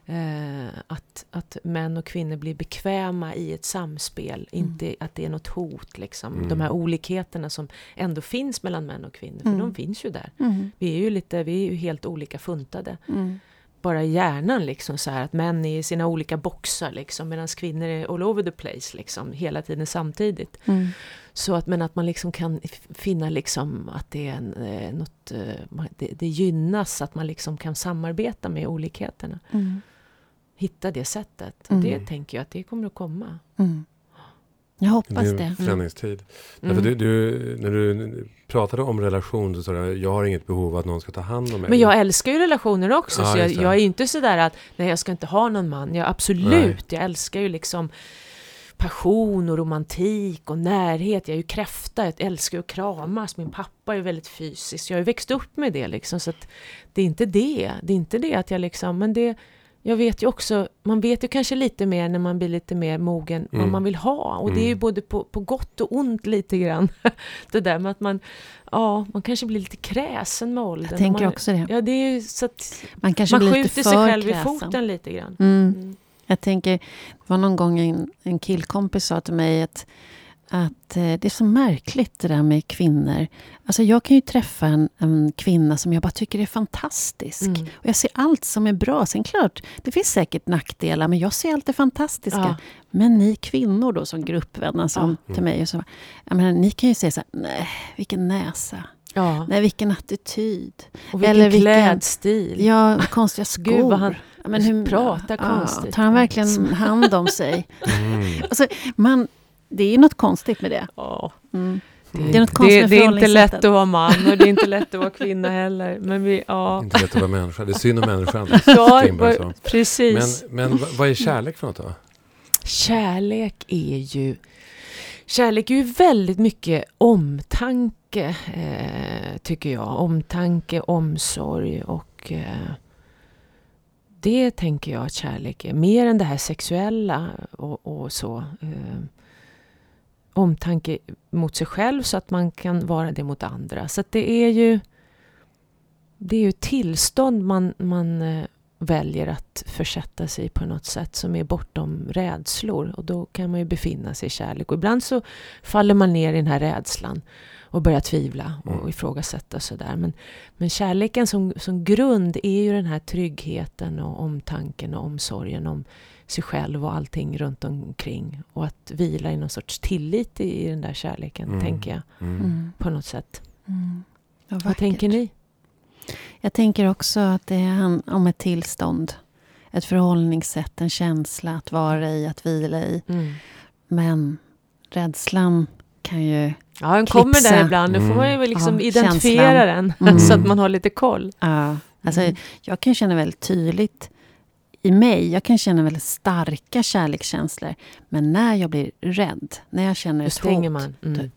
[SPEAKER 3] Eh, att, att män och kvinnor blir bekväma i ett samspel,
[SPEAKER 1] Mm.
[SPEAKER 3] inte att det är något hot. Liksom.
[SPEAKER 2] Mm.
[SPEAKER 3] De här olikheterna som ändå finns mellan män och kvinnor, för
[SPEAKER 1] Mm.
[SPEAKER 3] de finns ju där.
[SPEAKER 1] Mm.
[SPEAKER 3] Vi är ju, lite, vi är ju helt olika funtade.
[SPEAKER 1] Mm.
[SPEAKER 3] Bara i hjärnan liksom så här att män är i sina olika boxar liksom medan kvinnor är all over the place liksom hela tiden samtidigt.
[SPEAKER 1] Mm.
[SPEAKER 3] Så att, men att man liksom kan finna liksom att det är eh, något, eh, det, det gynnas att man liksom kan samarbeta med olikheterna.
[SPEAKER 1] Mm.
[SPEAKER 3] Hitta det sättet.
[SPEAKER 1] Mm.
[SPEAKER 3] det tänker jag att det kommer att komma.
[SPEAKER 1] Mm. Jag hoppas
[SPEAKER 2] Det är
[SPEAKER 1] det.
[SPEAKER 2] en förändringstid.
[SPEAKER 3] Mm.
[SPEAKER 2] Därför du, du, när du pratade om relation så sa du jag har inget behov av att någon ska ta hand om mig.
[SPEAKER 3] Men jag älskar ju relationer också,
[SPEAKER 2] Ja,
[SPEAKER 3] så jag, jag är ju inte sådär att nej, jag ska inte ha någon man. Jag, absolut,
[SPEAKER 2] Nej.
[SPEAKER 3] jag älskar ju liksom passion och romantik och närhet. Jag är ju kräfta, jag älskar ju att kramas. Min pappa är väldigt fysisk. Jag har ju växt upp med det liksom, så att det är inte det. Det är inte det att jag liksom, men det jag vet ju också, man vet ju kanske lite mer när man blir lite mer mogen vad
[SPEAKER 2] Mm.
[SPEAKER 3] man vill ha. Och det är ju
[SPEAKER 2] Mm.
[SPEAKER 3] både på, på gott och ont lite grann. det där med att man, ja, man kanske blir lite kräsen med åldern.
[SPEAKER 1] Jag tänker
[SPEAKER 3] man,
[SPEAKER 1] också det.
[SPEAKER 3] Ja, det är ju så att
[SPEAKER 1] Man kanske
[SPEAKER 3] man
[SPEAKER 1] blir
[SPEAKER 3] skjuter
[SPEAKER 1] lite
[SPEAKER 3] sig själv i
[SPEAKER 1] kräsen.
[SPEAKER 3] foten lite grann.
[SPEAKER 1] Mm.
[SPEAKER 3] Mm.
[SPEAKER 1] Jag tänker, det var någon gång en, en killkompis sa till mig att, att eh, det är så märkligt det där med kvinnor. Alltså jag kan ju träffa en, en kvinna som jag bara tycker är fantastisk.
[SPEAKER 3] Mm.
[SPEAKER 1] Och jag ser allt som är bra. Sen klart, det finns säkert nackdelar, men jag ser allt det fantastiska.
[SPEAKER 3] Ja.
[SPEAKER 1] Men ni kvinnor då som gruppvänner som
[SPEAKER 3] Ja.
[SPEAKER 1] till mig, och så, menar, ni kan ju säga så här, nej, vilken näsa.
[SPEAKER 3] ja,
[SPEAKER 1] Nej, vilken attityd.
[SPEAKER 3] och vilken
[SPEAKER 1] eller vilken-
[SPEAKER 3] klädstil.
[SPEAKER 1] Ja, konstiga skor.
[SPEAKER 3] Gud vad han,
[SPEAKER 1] Men hur,
[SPEAKER 3] Prata konstigt.
[SPEAKER 1] tar han verkligen hand om sig?
[SPEAKER 2] Mm.
[SPEAKER 1] Alltså, man, det är ju något konstigt med det.
[SPEAKER 3] Ja.
[SPEAKER 1] Mm.
[SPEAKER 3] Det,
[SPEAKER 1] Det är något konstigt
[SPEAKER 3] det, det är inte lätt att vara man och det är inte lätt att vara kvinna heller. Men vi, ja.
[SPEAKER 2] Inte lätt att vara människa. Det är synd om människan.
[SPEAKER 3] Ja, precis.
[SPEAKER 2] Men, men vad- vad är kärlek för något då?
[SPEAKER 3] Kärlek är ju... Kärlek är ju väldigt mycket omtanke, eh, tycker jag. Omtanke, omsorg och... Eh, det tänker jag att kärlek är. Mer än det här sexuella och, och så. Eh, omtanke mot sig själv så att man kan vara det mot andra. Så att det är ju... Det är ju tillstånd man, man eh, väljer att försätta sig på något sätt som är bortom rädslor. Och då kan man ju befinna sig i kärlek. Och ibland så faller man ner i den här rädslan och börjar tvivla och
[SPEAKER 2] Mm.
[SPEAKER 3] ifrågasätta och sådär. Men, men kärleken som, som grund är ju den här tryggheten och omtanken och omsorgen om sig själv och allting runt omkring. Och att vila i någon sorts tillit i, i den där kärleken,
[SPEAKER 2] Mm.
[SPEAKER 3] tänker jag.
[SPEAKER 2] Mm.
[SPEAKER 1] Mm.
[SPEAKER 3] På något sätt.
[SPEAKER 1] Mm. Vad
[SPEAKER 3] Vad tänker ni?
[SPEAKER 1] Jag tänker också att det är om ett tillstånd. Ett förhållningssätt, en känsla att vara i, att vila i.
[SPEAKER 3] Mm.
[SPEAKER 1] Men rädslan kan ju...
[SPEAKER 3] Ja, den kommer där ibland. Då får man ju väl liksom
[SPEAKER 1] Ja,
[SPEAKER 3] identifiera den
[SPEAKER 1] Mm.
[SPEAKER 3] så att man har lite koll.
[SPEAKER 1] Ja, alltså,
[SPEAKER 3] Mm.
[SPEAKER 1] Jag kan känna väldigt tydligt i mig, jag kan känna väldigt starka kärlekskänslor. Men när jag blir rädd, när jag känner
[SPEAKER 3] Då
[SPEAKER 1] ett
[SPEAKER 3] stänger
[SPEAKER 1] hot,
[SPEAKER 3] man. Mm.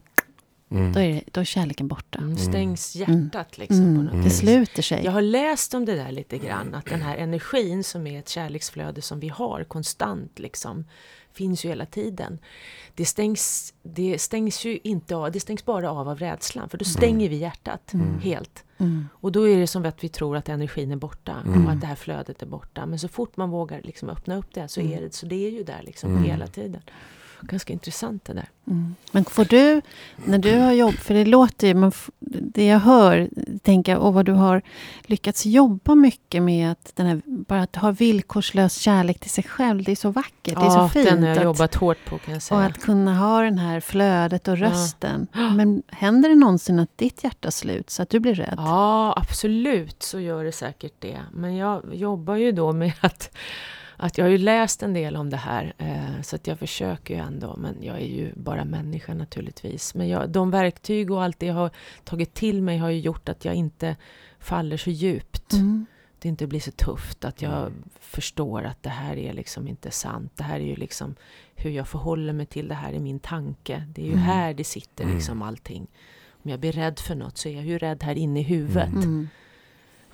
[SPEAKER 2] Mm.
[SPEAKER 1] då, är det, då är kärleken borta.
[SPEAKER 3] Mm. Stängs hjärtat liksom.
[SPEAKER 1] Mm.
[SPEAKER 3] På något
[SPEAKER 2] Mm.
[SPEAKER 1] Det
[SPEAKER 3] vis.
[SPEAKER 1] sluter sig.
[SPEAKER 3] Jag har läst om det där lite grann, att den här energin som är ett kärleksflöde som vi har konstant liksom, finns ju hela tiden. Det stängs, det stängs ju inte av, det stängs bara av av rädslan, för då stänger vi hjärtat
[SPEAKER 1] Mm.
[SPEAKER 3] helt.
[SPEAKER 1] Mm.
[SPEAKER 3] Och då är det som att vi tror att energin är borta
[SPEAKER 2] Mm.
[SPEAKER 3] och att det här flödet är borta. Men så fort man vågar liksom öppna upp det så
[SPEAKER 1] Mm.
[SPEAKER 3] är det, så det är ju där liksom
[SPEAKER 2] Mm.
[SPEAKER 3] hela tiden. Ganska intressant det där.
[SPEAKER 1] Mm. Men får du, när du har jobb, för det låter ju, man, f- det jag hör, tänker jag, och vad du har lyckats jobba mycket med att den här, bara att ha villkorslös kärlek till sig själv, det är så vackert, det är så fint.
[SPEAKER 3] den har jag
[SPEAKER 1] att,
[SPEAKER 3] jobbat hårt på kan jag säga.
[SPEAKER 1] och att kunna ha den här flödet och
[SPEAKER 3] Ja.
[SPEAKER 1] rösten. Men händer det någonsin att ditt hjärta sluts, så att du blir rädd?
[SPEAKER 3] Ja, absolut så gör det säkert det. Men jag jobbar ju då med att, att jag har ju läst en del om det här. Eh, så att jag försöker ju ändå, men jag är ju bara människa naturligtvis. Men jag, de verktyg och allt det jag har tagit till mig har ju gjort att jag inte faller så djupt.
[SPEAKER 1] Mm.
[SPEAKER 3] Det inte blir så tufft. Att jag förstår att det här är liksom inte sant. Det här är ju liksom hur jag förhåller mig till det här i min tanke. Det är ju
[SPEAKER 1] Mm.
[SPEAKER 3] här det sitter
[SPEAKER 2] Mm.
[SPEAKER 3] liksom allting. Om jag blir rädd för något så är jag ju rädd här inne i huvudet.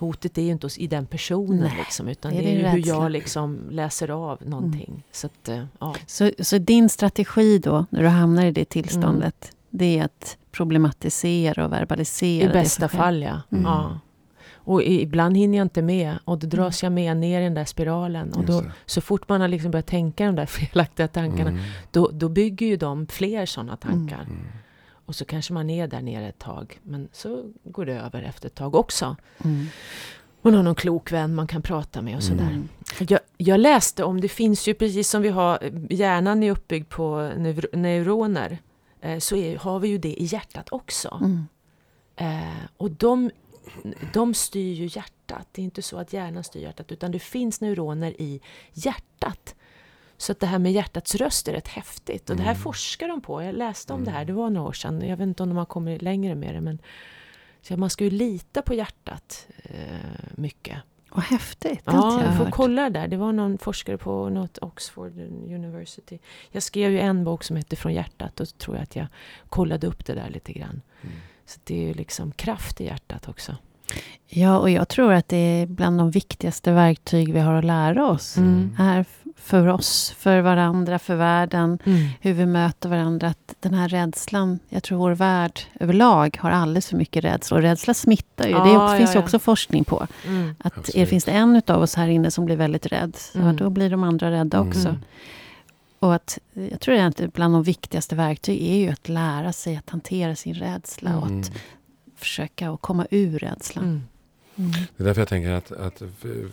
[SPEAKER 2] Mm.
[SPEAKER 1] Mm.
[SPEAKER 3] Hotet är ju inte i den personen
[SPEAKER 1] Nej,
[SPEAKER 3] liksom, utan
[SPEAKER 1] det
[SPEAKER 3] det
[SPEAKER 1] är
[SPEAKER 3] är,
[SPEAKER 1] din
[SPEAKER 3] ju hur jag liksom läser av någonting. Så att, eh, ja.
[SPEAKER 1] Så, så din strategi då, när du hamnar i det tillståndet, det är att problematisera och verbalisera
[SPEAKER 3] I
[SPEAKER 1] det
[SPEAKER 3] bästa fall ja.
[SPEAKER 1] Mm.
[SPEAKER 3] ja. Och ibland hinner jag inte med och då dras jag med ner i den där spiralen. Och då,
[SPEAKER 2] det.
[SPEAKER 3] så fort man har liksom börjat tänka de där felaktiga tankarna,
[SPEAKER 2] Mm.
[SPEAKER 3] då, då bygger ju de fler sådana tankar. Och så kanske man är där nere ett tag, men så går det över efter ett tag också.
[SPEAKER 1] Mm.
[SPEAKER 3] Man har någon klok vän man kan prata med och sådär.
[SPEAKER 1] Mm.
[SPEAKER 3] Jag, jag läste om, det finns ju precis som vi har, hjärnan är uppbyggd på neuro, neuroner, eh, så är, har vi ju det i hjärtat också.
[SPEAKER 1] Mm.
[SPEAKER 3] Eh, och de, de styr ju hjärtat. Det är inte så att hjärnan styr hjärtat, utan det finns neuroner i hjärtat. Så att det här med hjärtats röst är rätt häftigt. Och det här
[SPEAKER 2] Mm.
[SPEAKER 3] forskar de på. Jag läste om det här, det var några år sedan. Jag vet inte om de har kommit längre med det. Men så man ska ju lita på hjärtat eh, mycket.
[SPEAKER 1] Vad häftigt,
[SPEAKER 3] Ja,
[SPEAKER 1] jag
[SPEAKER 3] jag får
[SPEAKER 1] hört.
[SPEAKER 3] kolla där. Det var någon forskare på något Oxford University. Jag skrev ju en bok som heter Från hjärtat och så tror jag att jag kollade upp det där lite grann.
[SPEAKER 2] Mm.
[SPEAKER 3] Så det är ju liksom kraft i hjärtat också.
[SPEAKER 1] Ja, och jag tror att det är bland de viktigaste verktyg vi har att lära oss.
[SPEAKER 3] Mm.
[SPEAKER 1] Här f- för oss, för varandra, för världen.
[SPEAKER 3] Mm.
[SPEAKER 1] Hur vi möter varandra. Att den här rädslan, jag tror vår värld överlag har alldeles för mycket rädsla. Och rädsla smittar ju.
[SPEAKER 3] Ja,
[SPEAKER 1] det också,
[SPEAKER 3] ja,
[SPEAKER 1] finns ju
[SPEAKER 3] ja.
[SPEAKER 1] också forskning på.
[SPEAKER 3] Mm.
[SPEAKER 1] Att
[SPEAKER 2] Absolut.
[SPEAKER 1] finns det en av oss här inne som blir väldigt rädd, så
[SPEAKER 3] Mm.
[SPEAKER 1] då blir de andra rädda
[SPEAKER 2] Mm.
[SPEAKER 1] också.
[SPEAKER 3] Mm.
[SPEAKER 1] Och att, jag tror att bland de viktigaste verktyg är ju att lära sig att hantera sin rädsla och
[SPEAKER 2] Mm.
[SPEAKER 1] att försöka att komma ur rädslan.
[SPEAKER 3] Mm.
[SPEAKER 1] Mm.
[SPEAKER 2] Det är därför jag tänker att, att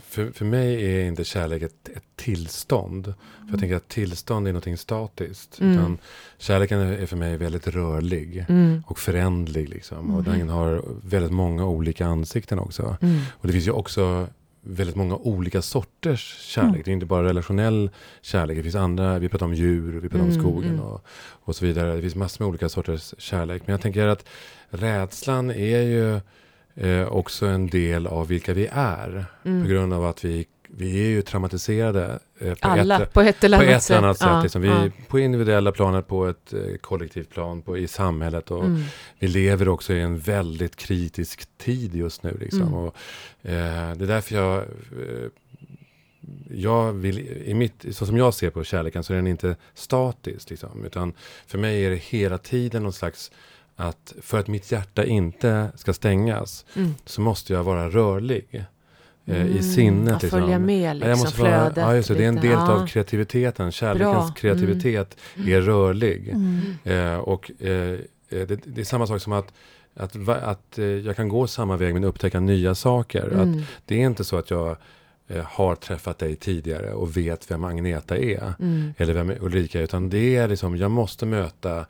[SPEAKER 2] för, för mig är inte kärlek ett, ett tillstånd. För jag tänker att tillstånd är någonting statiskt.
[SPEAKER 3] Mm.
[SPEAKER 2] Utan kärleken är för mig väldigt rörlig.
[SPEAKER 3] Mm.
[SPEAKER 2] Och förändlig liksom. Och
[SPEAKER 1] Mm.
[SPEAKER 2] den har väldigt många olika ansikten också.
[SPEAKER 3] Mm.
[SPEAKER 2] Och det finns ju också väldigt många olika sorters kärlek.
[SPEAKER 3] Mm.
[SPEAKER 2] Det är inte bara relationell kärlek. Det finns andra, vi pratar om djur, vi pratar om
[SPEAKER 3] Mm,
[SPEAKER 2] skogen
[SPEAKER 3] mm.
[SPEAKER 2] och, och så vidare. Det finns massor med olika sorters kärlek. Men jag tänker att rädslan är ju eh, också en del av vilka vi är.
[SPEAKER 3] Mm.
[SPEAKER 2] På grund av att vi, vi är ju traumatiserade. Eh, på
[SPEAKER 3] Alla
[SPEAKER 2] ett,
[SPEAKER 3] på ett eller
[SPEAKER 2] på
[SPEAKER 3] annat
[SPEAKER 2] ett
[SPEAKER 3] sätt.
[SPEAKER 2] eller annat sätt.
[SPEAKER 3] Ja,
[SPEAKER 2] liksom. Vi,
[SPEAKER 3] ja.
[SPEAKER 2] På individuella planet, på ett eh, kollektivt plan, på, i samhället. Och,
[SPEAKER 3] Mm.
[SPEAKER 2] vi lever också i en väldigt kritisk tid just nu. Liksom.
[SPEAKER 3] Mm.
[SPEAKER 2] Och, eh, det är därför jag, eh, jag vill, i mitt, så som jag ser på kärleken så är den inte statisk. Liksom, utan för mig är det hela tiden någon slags att för att mitt hjärta inte ska stängas
[SPEAKER 3] Mm.
[SPEAKER 2] så måste jag vara rörlig. Eh,
[SPEAKER 3] Mm.
[SPEAKER 2] I sinnet.
[SPEAKER 3] Att
[SPEAKER 2] liksom.
[SPEAKER 3] följa med liksom,
[SPEAKER 2] jag måste vara,
[SPEAKER 3] flödet.
[SPEAKER 2] ja, just det, det är en del av kreativiteten. Kärlekens
[SPEAKER 3] Bra.
[SPEAKER 2] kreativitet är rörlig.
[SPEAKER 1] Mm.
[SPEAKER 2] Eh, och eh, eh, det, det är samma sak som att, att, att eh, jag kan gå samma väg men upptäcka nya saker. Att
[SPEAKER 3] Mm.
[SPEAKER 2] det är inte så att jag har träffat dig tidigare och vet vem Agneta är.
[SPEAKER 3] Mm.
[SPEAKER 2] Eller vem Ulrika är. Utan det är liksom, jag måste möta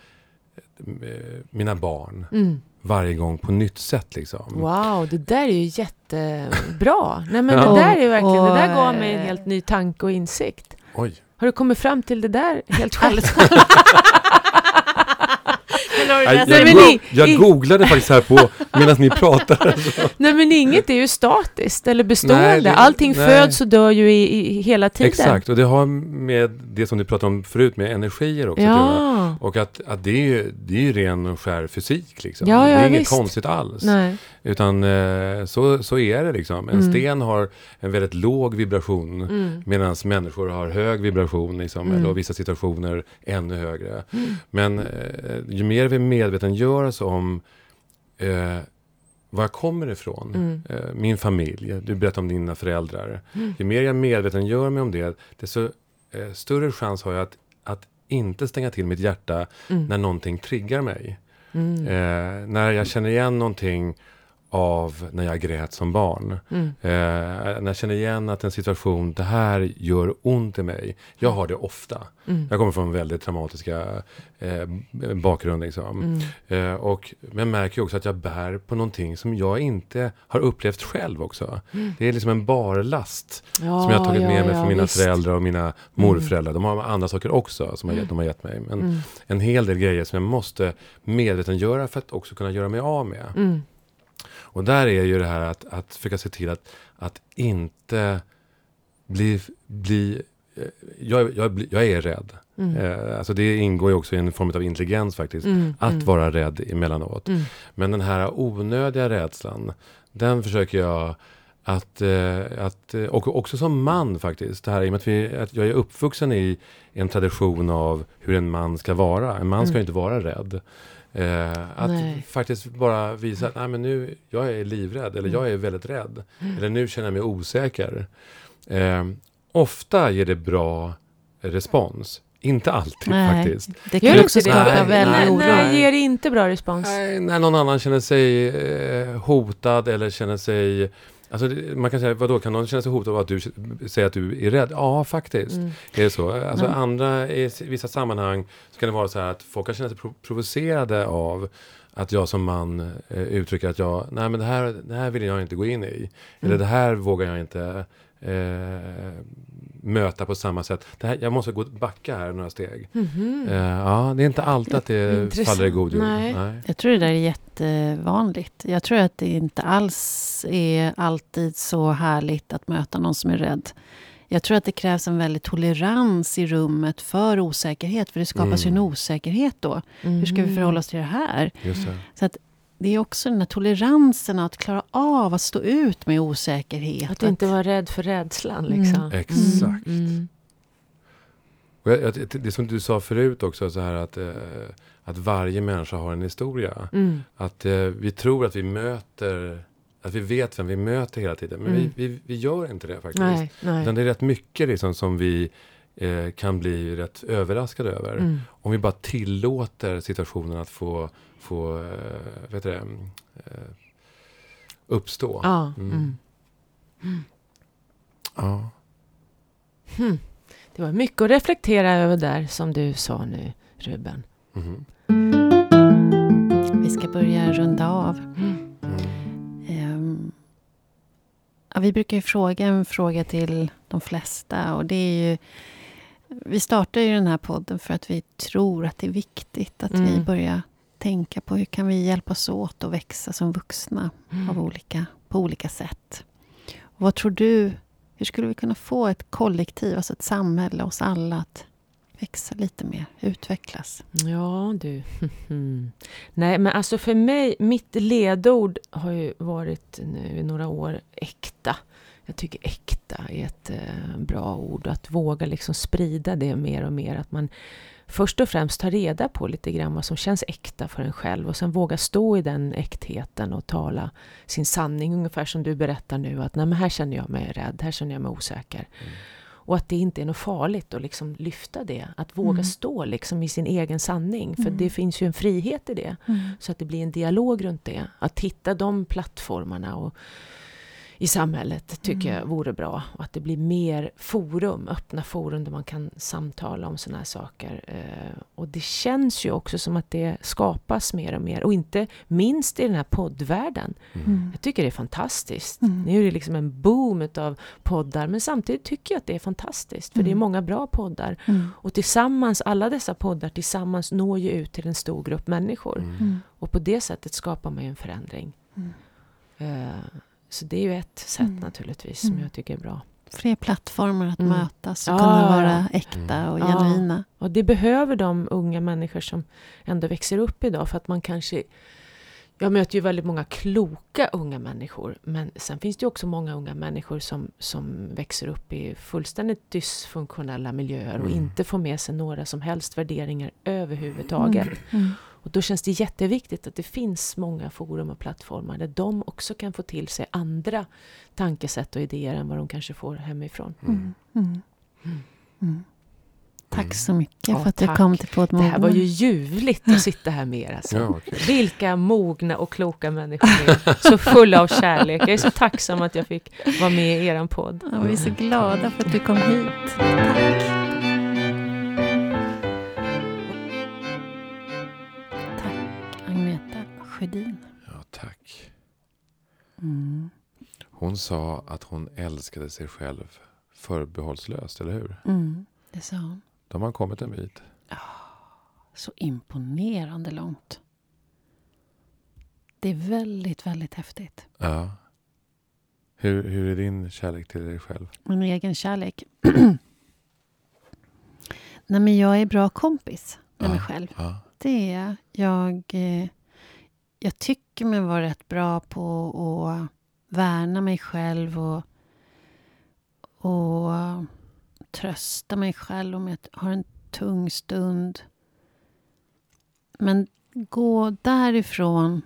[SPEAKER 2] mina barn
[SPEAKER 3] Mm.
[SPEAKER 2] varje gång på nytt sätt. Liksom.
[SPEAKER 3] Wow, det där är ju jättebra. Nej men
[SPEAKER 2] Ja.
[SPEAKER 3] det där är verkligen, det där gav mig en
[SPEAKER 1] eh,
[SPEAKER 3] helt ny tanke och insikt.
[SPEAKER 2] Oj.
[SPEAKER 3] Har du kommit fram till det där helt själv?
[SPEAKER 2] Nej, jag,
[SPEAKER 3] men
[SPEAKER 2] go- jag googlade faktiskt här på medan ni pratade. Så.
[SPEAKER 3] Nej men inget är ju statiskt eller bestående.
[SPEAKER 2] Nej, det-
[SPEAKER 3] Allting
[SPEAKER 2] nej.
[SPEAKER 3] föds och dör ju i, i hela tiden.
[SPEAKER 2] Exakt, och det har med det som du pratade om förut med energier också.
[SPEAKER 3] Ja.
[SPEAKER 2] Och att, att det, är ju, det är ju ren och skär fysik. Liksom.
[SPEAKER 3] Ja,
[SPEAKER 2] det
[SPEAKER 3] ja,
[SPEAKER 2] är inget
[SPEAKER 3] visst.
[SPEAKER 2] konstigt alls.
[SPEAKER 3] Nej.
[SPEAKER 2] Utan eh, så, så är det liksom. En
[SPEAKER 3] Mm.
[SPEAKER 2] sten har en väldigt låg vibration.
[SPEAKER 3] Mm.
[SPEAKER 2] Medan människor har hög vibration. Liksom,
[SPEAKER 3] Mm.
[SPEAKER 2] eller i vissa situationer ännu högre. Men eh, ju mer vi medvetengör oss om eh, var jag kommer ifrån.
[SPEAKER 3] Mm.
[SPEAKER 2] Eh, min familj. Du berättade om dina föräldrar.
[SPEAKER 3] Mm.
[SPEAKER 2] Ju mer jag medvetengör mig om det. Desto eh, större chans har jag att, att inte stänga till mitt hjärta
[SPEAKER 3] Mm.
[SPEAKER 2] när någonting triggar mig.
[SPEAKER 3] Mm.
[SPEAKER 2] Eh, när jag känner igen någonting av när jag grät som barn.
[SPEAKER 3] Mm.
[SPEAKER 2] Eh, när jag känner igen att en situation, det här gör ont i mig. Jag har det ofta.
[SPEAKER 3] Mm.
[SPEAKER 2] Jag kommer från väldigt traumatiska eh, bakgrund. Liksom.
[SPEAKER 3] Mm.
[SPEAKER 2] Eh, och, men märker också att jag bär på någonting som jag inte har upplevt själv också. Det är liksom en barlast
[SPEAKER 3] Mm. Ja,
[SPEAKER 2] som jag har tagit
[SPEAKER 3] ja,
[SPEAKER 2] med mig
[SPEAKER 3] ja,
[SPEAKER 2] från mina
[SPEAKER 3] visst.
[SPEAKER 2] föräldrar och mina morföräldrar. De har andra saker också som har gett, de har gett mig. Men
[SPEAKER 3] Mm.
[SPEAKER 2] en hel del grejer som jag måste medvetengöra för att också kunna göra mig av med. Och där är ju det här att, att försöka se till att, att inte bli... bli eh, jag, jag, jag är rädd.
[SPEAKER 3] Mm.
[SPEAKER 2] Eh, alltså det ingår ju också i en form av intelligens faktiskt.
[SPEAKER 3] Mm.
[SPEAKER 2] Att
[SPEAKER 3] Mm.
[SPEAKER 2] vara rädd emellanåt.
[SPEAKER 3] Mm.
[SPEAKER 2] Men den här onödiga rädslan, den försöker jag att, eh, att och också som man faktiskt, det här i och med att, vi, att jag är uppvuxen i en tradition av hur en man ska vara. En man ska
[SPEAKER 3] Mm.
[SPEAKER 2] ju inte vara rädd. Eh, att
[SPEAKER 3] Nej.
[SPEAKER 2] faktiskt bara visa att Nej, men nu, jag är livrädd, eller jag är väldigt rädd. Eller nu känner jag mig osäker. Eh, ofta ger det bra respons. Inte alltid
[SPEAKER 1] Nej.
[SPEAKER 2] faktiskt.
[SPEAKER 1] Det kan också skapa väldigt oro.
[SPEAKER 3] nej, ger inte bra respons.
[SPEAKER 2] Nej, när någon annan känner sig eh, hotad eller känner sig... Alltså, det- man kan säga, vadå, kan någon känna sig hotad av att du säger att du är rädd? Ja, faktiskt.
[SPEAKER 3] Mm.
[SPEAKER 2] Är det så? Alltså,
[SPEAKER 1] Mm.
[SPEAKER 2] andra, I vissa sammanhang så kan det vara så här att folk kan känna sig pro- provocerade av att jag som man eh, uttrycker att jag, nej men det här, det här vill jag inte gå in i. Eller
[SPEAKER 3] Mm.
[SPEAKER 2] det här vågar jag inte eh, möta på samma sätt. Det här, jag måste gå backa här några steg.
[SPEAKER 3] Mhm.
[SPEAKER 2] Eh, ja, det är inte alltid att det
[SPEAKER 3] Intressant.
[SPEAKER 2] faller i god jord.
[SPEAKER 3] Nej.
[SPEAKER 1] Jag tror det där är jättevanligt. Jag tror att det inte alls är alltid så härligt att möta någon som är rädd. Jag tror att det krävs en väldig tolerans i rummet för osäkerhet. För det skapas ju en
[SPEAKER 2] Mm.
[SPEAKER 1] osäkerhet då. Hur ska vi
[SPEAKER 3] Mhm.
[SPEAKER 1] förhålla oss till det här?
[SPEAKER 2] Just det.
[SPEAKER 1] Så att det är också den här toleransen att klara av att stå ut med osäkerhet.
[SPEAKER 3] Att inte vara rädd för rädslan liksom.
[SPEAKER 1] Mm.
[SPEAKER 2] Exakt.
[SPEAKER 3] Mm.
[SPEAKER 2] Och jag, jag, det som du sa förut också, så här att, eh, att varje människa har en historia.
[SPEAKER 3] Mm.
[SPEAKER 2] Att eh, vi tror att vi möter, att vi vet vem vi möter hela tiden. Men
[SPEAKER 3] Mm.
[SPEAKER 2] vi, vi, vi gör inte det faktiskt.
[SPEAKER 3] Nej, nej.
[SPEAKER 2] Utan det är rätt mycket liksom som vi eh, kan bli rätt överraskade över.
[SPEAKER 3] Mm.
[SPEAKER 2] Om vi bara tillåter situationen att få, få eh, vet du det, eh, uppstå.
[SPEAKER 3] Ja.
[SPEAKER 2] Mm.
[SPEAKER 3] Mm.
[SPEAKER 2] Ja.
[SPEAKER 3] Hmm. Det var mycket att reflektera över där som du sa nu, Ruben.
[SPEAKER 2] Mhm.
[SPEAKER 1] Vi ska börja runda av.
[SPEAKER 3] Mm.
[SPEAKER 2] Mm.
[SPEAKER 1] Ehm, Ja, vi brukar ju fråga en fråga till de flesta och det är ju vi startar ju den här podden för att vi tror att det är viktigt att mm. vi börjar tänka på hur kan vi hjälpas åt att växa som vuxna mm. av olika, på olika sätt. Och vad tror du, hur skulle vi kunna få ett kollektiv, alltså ett samhälle, oss alla att växa lite mer, utvecklas?
[SPEAKER 3] Ja, du. Nej, men alltså för mig, mitt ledord har ju varit nu i några år äkta. Jag tycker äkta är ett eh, bra ord. Att våga liksom sprida det mer och mer. Att man först och främst tar reda på lite grann vad som känns äkta för en själv och sen våga stå i den äktheten och tala sin sanning. Ungefär som du berättar nu att Nej, men här känner jag mig rädd, här känner jag mig osäker. Mm. Och att det inte är något farligt att liksom lyfta det. Att våga mm. stå liksom i sin egen sanning. För mm. det finns ju en frihet i det. Mm. Så att det blir en dialog runt det. Att hitta de plattformarna och i samhället tycker mm. jag vore bra. Och att det blir mer forum, öppna forum där man kan samtala om sådana här saker. Eh, och det känns ju också som att det skapas mer och mer. Och inte minst i den här poddvärlden. Mm. mm. Jag tycker det är fantastiskt. Mm. Nu är det liksom en boom av poddar. Men samtidigt tycker jag att det är fantastiskt. För det är mm. många bra poddar. Mm. Och tillsammans, alla dessa poddar tillsammans når ju ut till en stor grupp människor. Och på det sättet skapar man ju en förändring. Uh, så det är ju ett sätt mm. naturligtvis som mm. jag tycker är bra.
[SPEAKER 1] Fler plattformar att mm. mötas och ja, kunna vara äkta och ja. genuina.
[SPEAKER 3] Och det behöver de unga människor som ändå växer upp idag för att man kanske jag möter ju väldigt många kloka unga människor, men sen finns det ju också många unga människor som, som växer upp i fullständigt dysfunktionella miljöer och mm. inte får med sig några som helst värderingar överhuvudtaget. Mm. Mm. Och då känns det jätteviktigt att det finns många forum och plattformar där de också kan få till sig andra tankesätt och idéer än vad de kanske får hemifrån. Mm. Mm.
[SPEAKER 1] mm. mm. Tack så mycket ja, för att tack. du kom till Poddmogna.
[SPEAKER 3] Det här var ju ljuvligt att sitta här med er. Alltså. Ja, okay. Vilka mogna och kloka människor ni är. Så fulla av kärlek. Jag är så tacksam att jag fick vara med i er podd.
[SPEAKER 1] Ja, vi är så glada för att du kom hit. Tack. Sjödin.
[SPEAKER 2] Ja, tack. Mm. Hon sa att hon älskade sig själv förbehållslöst, eller hur?
[SPEAKER 1] Mm, det sa hon.
[SPEAKER 2] Då har man kommit en bit.
[SPEAKER 1] Så imponerande långt. Det är väldigt, väldigt häftigt.
[SPEAKER 2] Ja. Hur, hur är din kärlek till dig själv?
[SPEAKER 1] Min egen kärlek? Nej, men jag är bra kompis med ja, mig själv. Ja. Det är jag. Jag eh, jag tycker mig vara rätt bra på att värna mig själv och, och trösta mig själv om jag har en tung stund. Men gå därifrån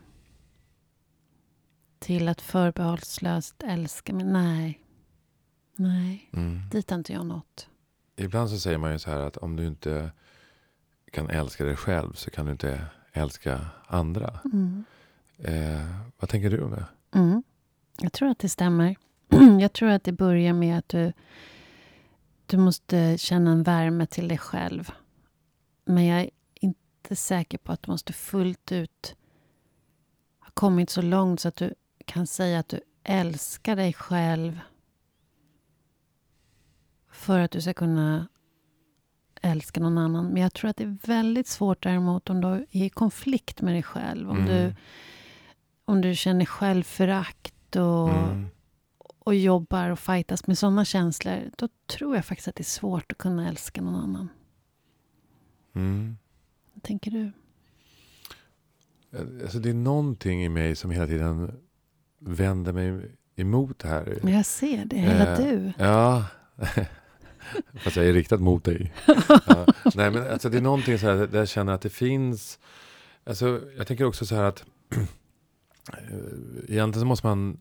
[SPEAKER 1] till att förbehållslöst älska mig, nej. Nej, mm. dit har inte jag nått.
[SPEAKER 2] Ibland så säger man ju så här att om du inte kan älska dig själv så kan du inte älska andra. Mm. Eh, vad tänker du om det?
[SPEAKER 1] Mm. Jag tror att det stämmer. jag tror att det börjar med att du, du måste känna en värme till dig själv. Men jag är inte säker på att du måste fullt ut ha kommit så långt så att du kan säga att du älskar dig själv för att du ska kunna älska någon annan. Men jag tror att det är väldigt svårt däremot om du är i konflikt med dig själv. Om, mm. du, om du känner självförakt och, mm. och jobbar och fightas med sådana känslor. Då tror jag faktiskt att det är svårt att kunna älska någon annan.
[SPEAKER 2] Mm.
[SPEAKER 1] Vad tänker du?
[SPEAKER 2] Alltså det är någonting i mig som hela tiden vänder mig emot det här.
[SPEAKER 1] Jag ser det, hela eh, du.
[SPEAKER 2] Ja. Fast jag är riktad mot dig. ja. Nej, men alltså, det är någonting så här där jag känner att det finns... Alltså, jag tänker också så här att egentligen så måste man...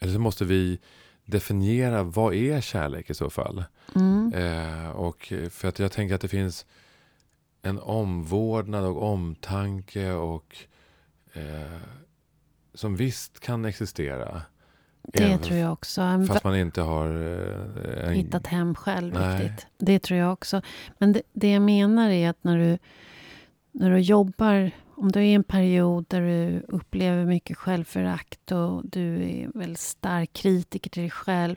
[SPEAKER 2] Eller så måste vi definiera vad är kärlek i så fall. Mm. Eh, och för att jag tänker att det finns en omvårdnad och omtanke och eh, som visst kan existera.
[SPEAKER 1] Det Även tror jag också.
[SPEAKER 2] Fast man inte har...
[SPEAKER 1] Eh, en... Hittat hem själv Nej. riktigt. Det tror jag också. Men det, det, jag menar är att när du, när du jobbar om du är i en period där du upplever mycket självförakt och du är väldigt stark kritiker till dig själv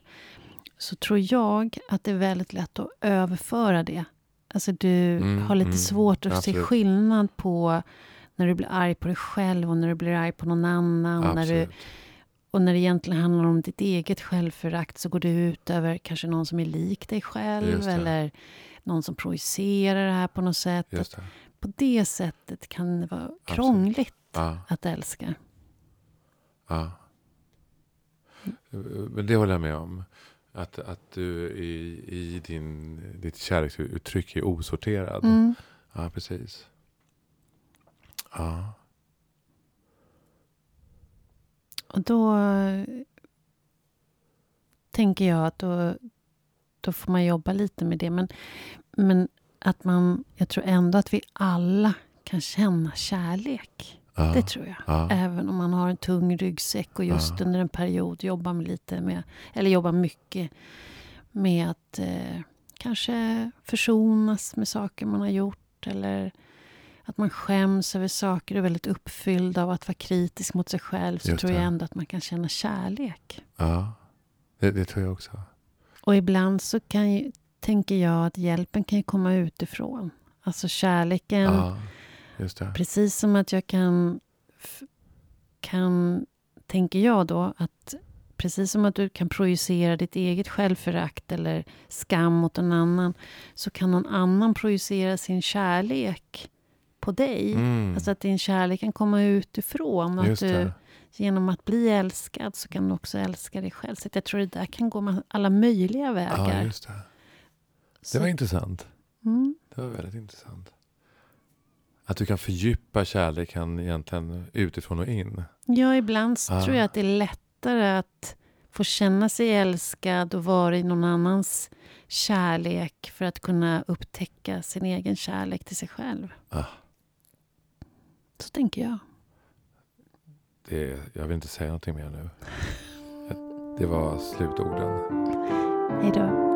[SPEAKER 1] så tror jag att det är väldigt lätt att överföra det. Alltså du
[SPEAKER 2] Mm,
[SPEAKER 1] har lite
[SPEAKER 2] mm,
[SPEAKER 1] svårt att se
[SPEAKER 2] absolut.
[SPEAKER 1] skillnad på när du blir arg på dig själv och när du blir arg på någon annan. När du,
[SPEAKER 2] Absolut.
[SPEAKER 1] Och när det egentligen handlar om ditt eget självförakt så går det ut över kanske någon som är lik dig själv eller någon som projicerar det här på något sätt.
[SPEAKER 2] Det.
[SPEAKER 1] På det sättet kan det vara krångligt
[SPEAKER 2] Ja,
[SPEAKER 1] att älska.
[SPEAKER 2] ja. Men det håller jag med om. Att, att du i, i din, ditt kärleksuttryck är osorterad.
[SPEAKER 1] Mm.
[SPEAKER 2] Ja, precis. Ja.
[SPEAKER 1] Och då tänker jag att då, då får man jobba lite med det. Men, men att man, jag tror ändå att vi alla kan känna kärlek.
[SPEAKER 2] Ja.
[SPEAKER 1] Det tror jag.
[SPEAKER 2] Ja.
[SPEAKER 1] Även om man har en tung ryggsäck och just
[SPEAKER 2] Ja.
[SPEAKER 1] under en period jobbar med lite med, eller jobbar mycket med att eh, kanske försonas med saker man har gjort eller att man skäms över saker och är väldigt uppfylld av att vara kritisk mot sig själv så tror jag ändå att man kan känna kärlek.
[SPEAKER 2] ja. Det, det tror jag också.
[SPEAKER 1] Och ibland så kan ju, tänker jag att hjälpen kan ju komma utifrån. Alltså kärleken
[SPEAKER 2] Ja.
[SPEAKER 1] Precis som att jag kan, kan, tänker jag då, att precis som att du kan projicera ditt eget självförakt eller skam mot en annan, så kan någon annan projicera sin kärlek på dig.
[SPEAKER 2] Mm.
[SPEAKER 1] Alltså att din kärlek kan komma utifrån. Och att
[SPEAKER 2] Just
[SPEAKER 1] du, genom att bli älskad så kan du också älska dig själv. Så jag tror det där kan gå alla möjliga
[SPEAKER 2] Ja,
[SPEAKER 1] vägar.
[SPEAKER 2] just det. Det var intressant.
[SPEAKER 1] mm.
[SPEAKER 2] Det var väldigt intressant. Att du kan fördjupa kärleken egentligen utifrån och in.
[SPEAKER 1] Ja, ibland
[SPEAKER 2] Ah.
[SPEAKER 1] tror jag att det är lättare att få känna sig älskad och vara i någon annans kärlek för att kunna upptäcka sin egen kärlek till sig själv.
[SPEAKER 2] Ah.
[SPEAKER 1] Så tänker jag.
[SPEAKER 2] Det, jag vill inte säga någonting mer nu. Det var slutorden.
[SPEAKER 1] Hej då.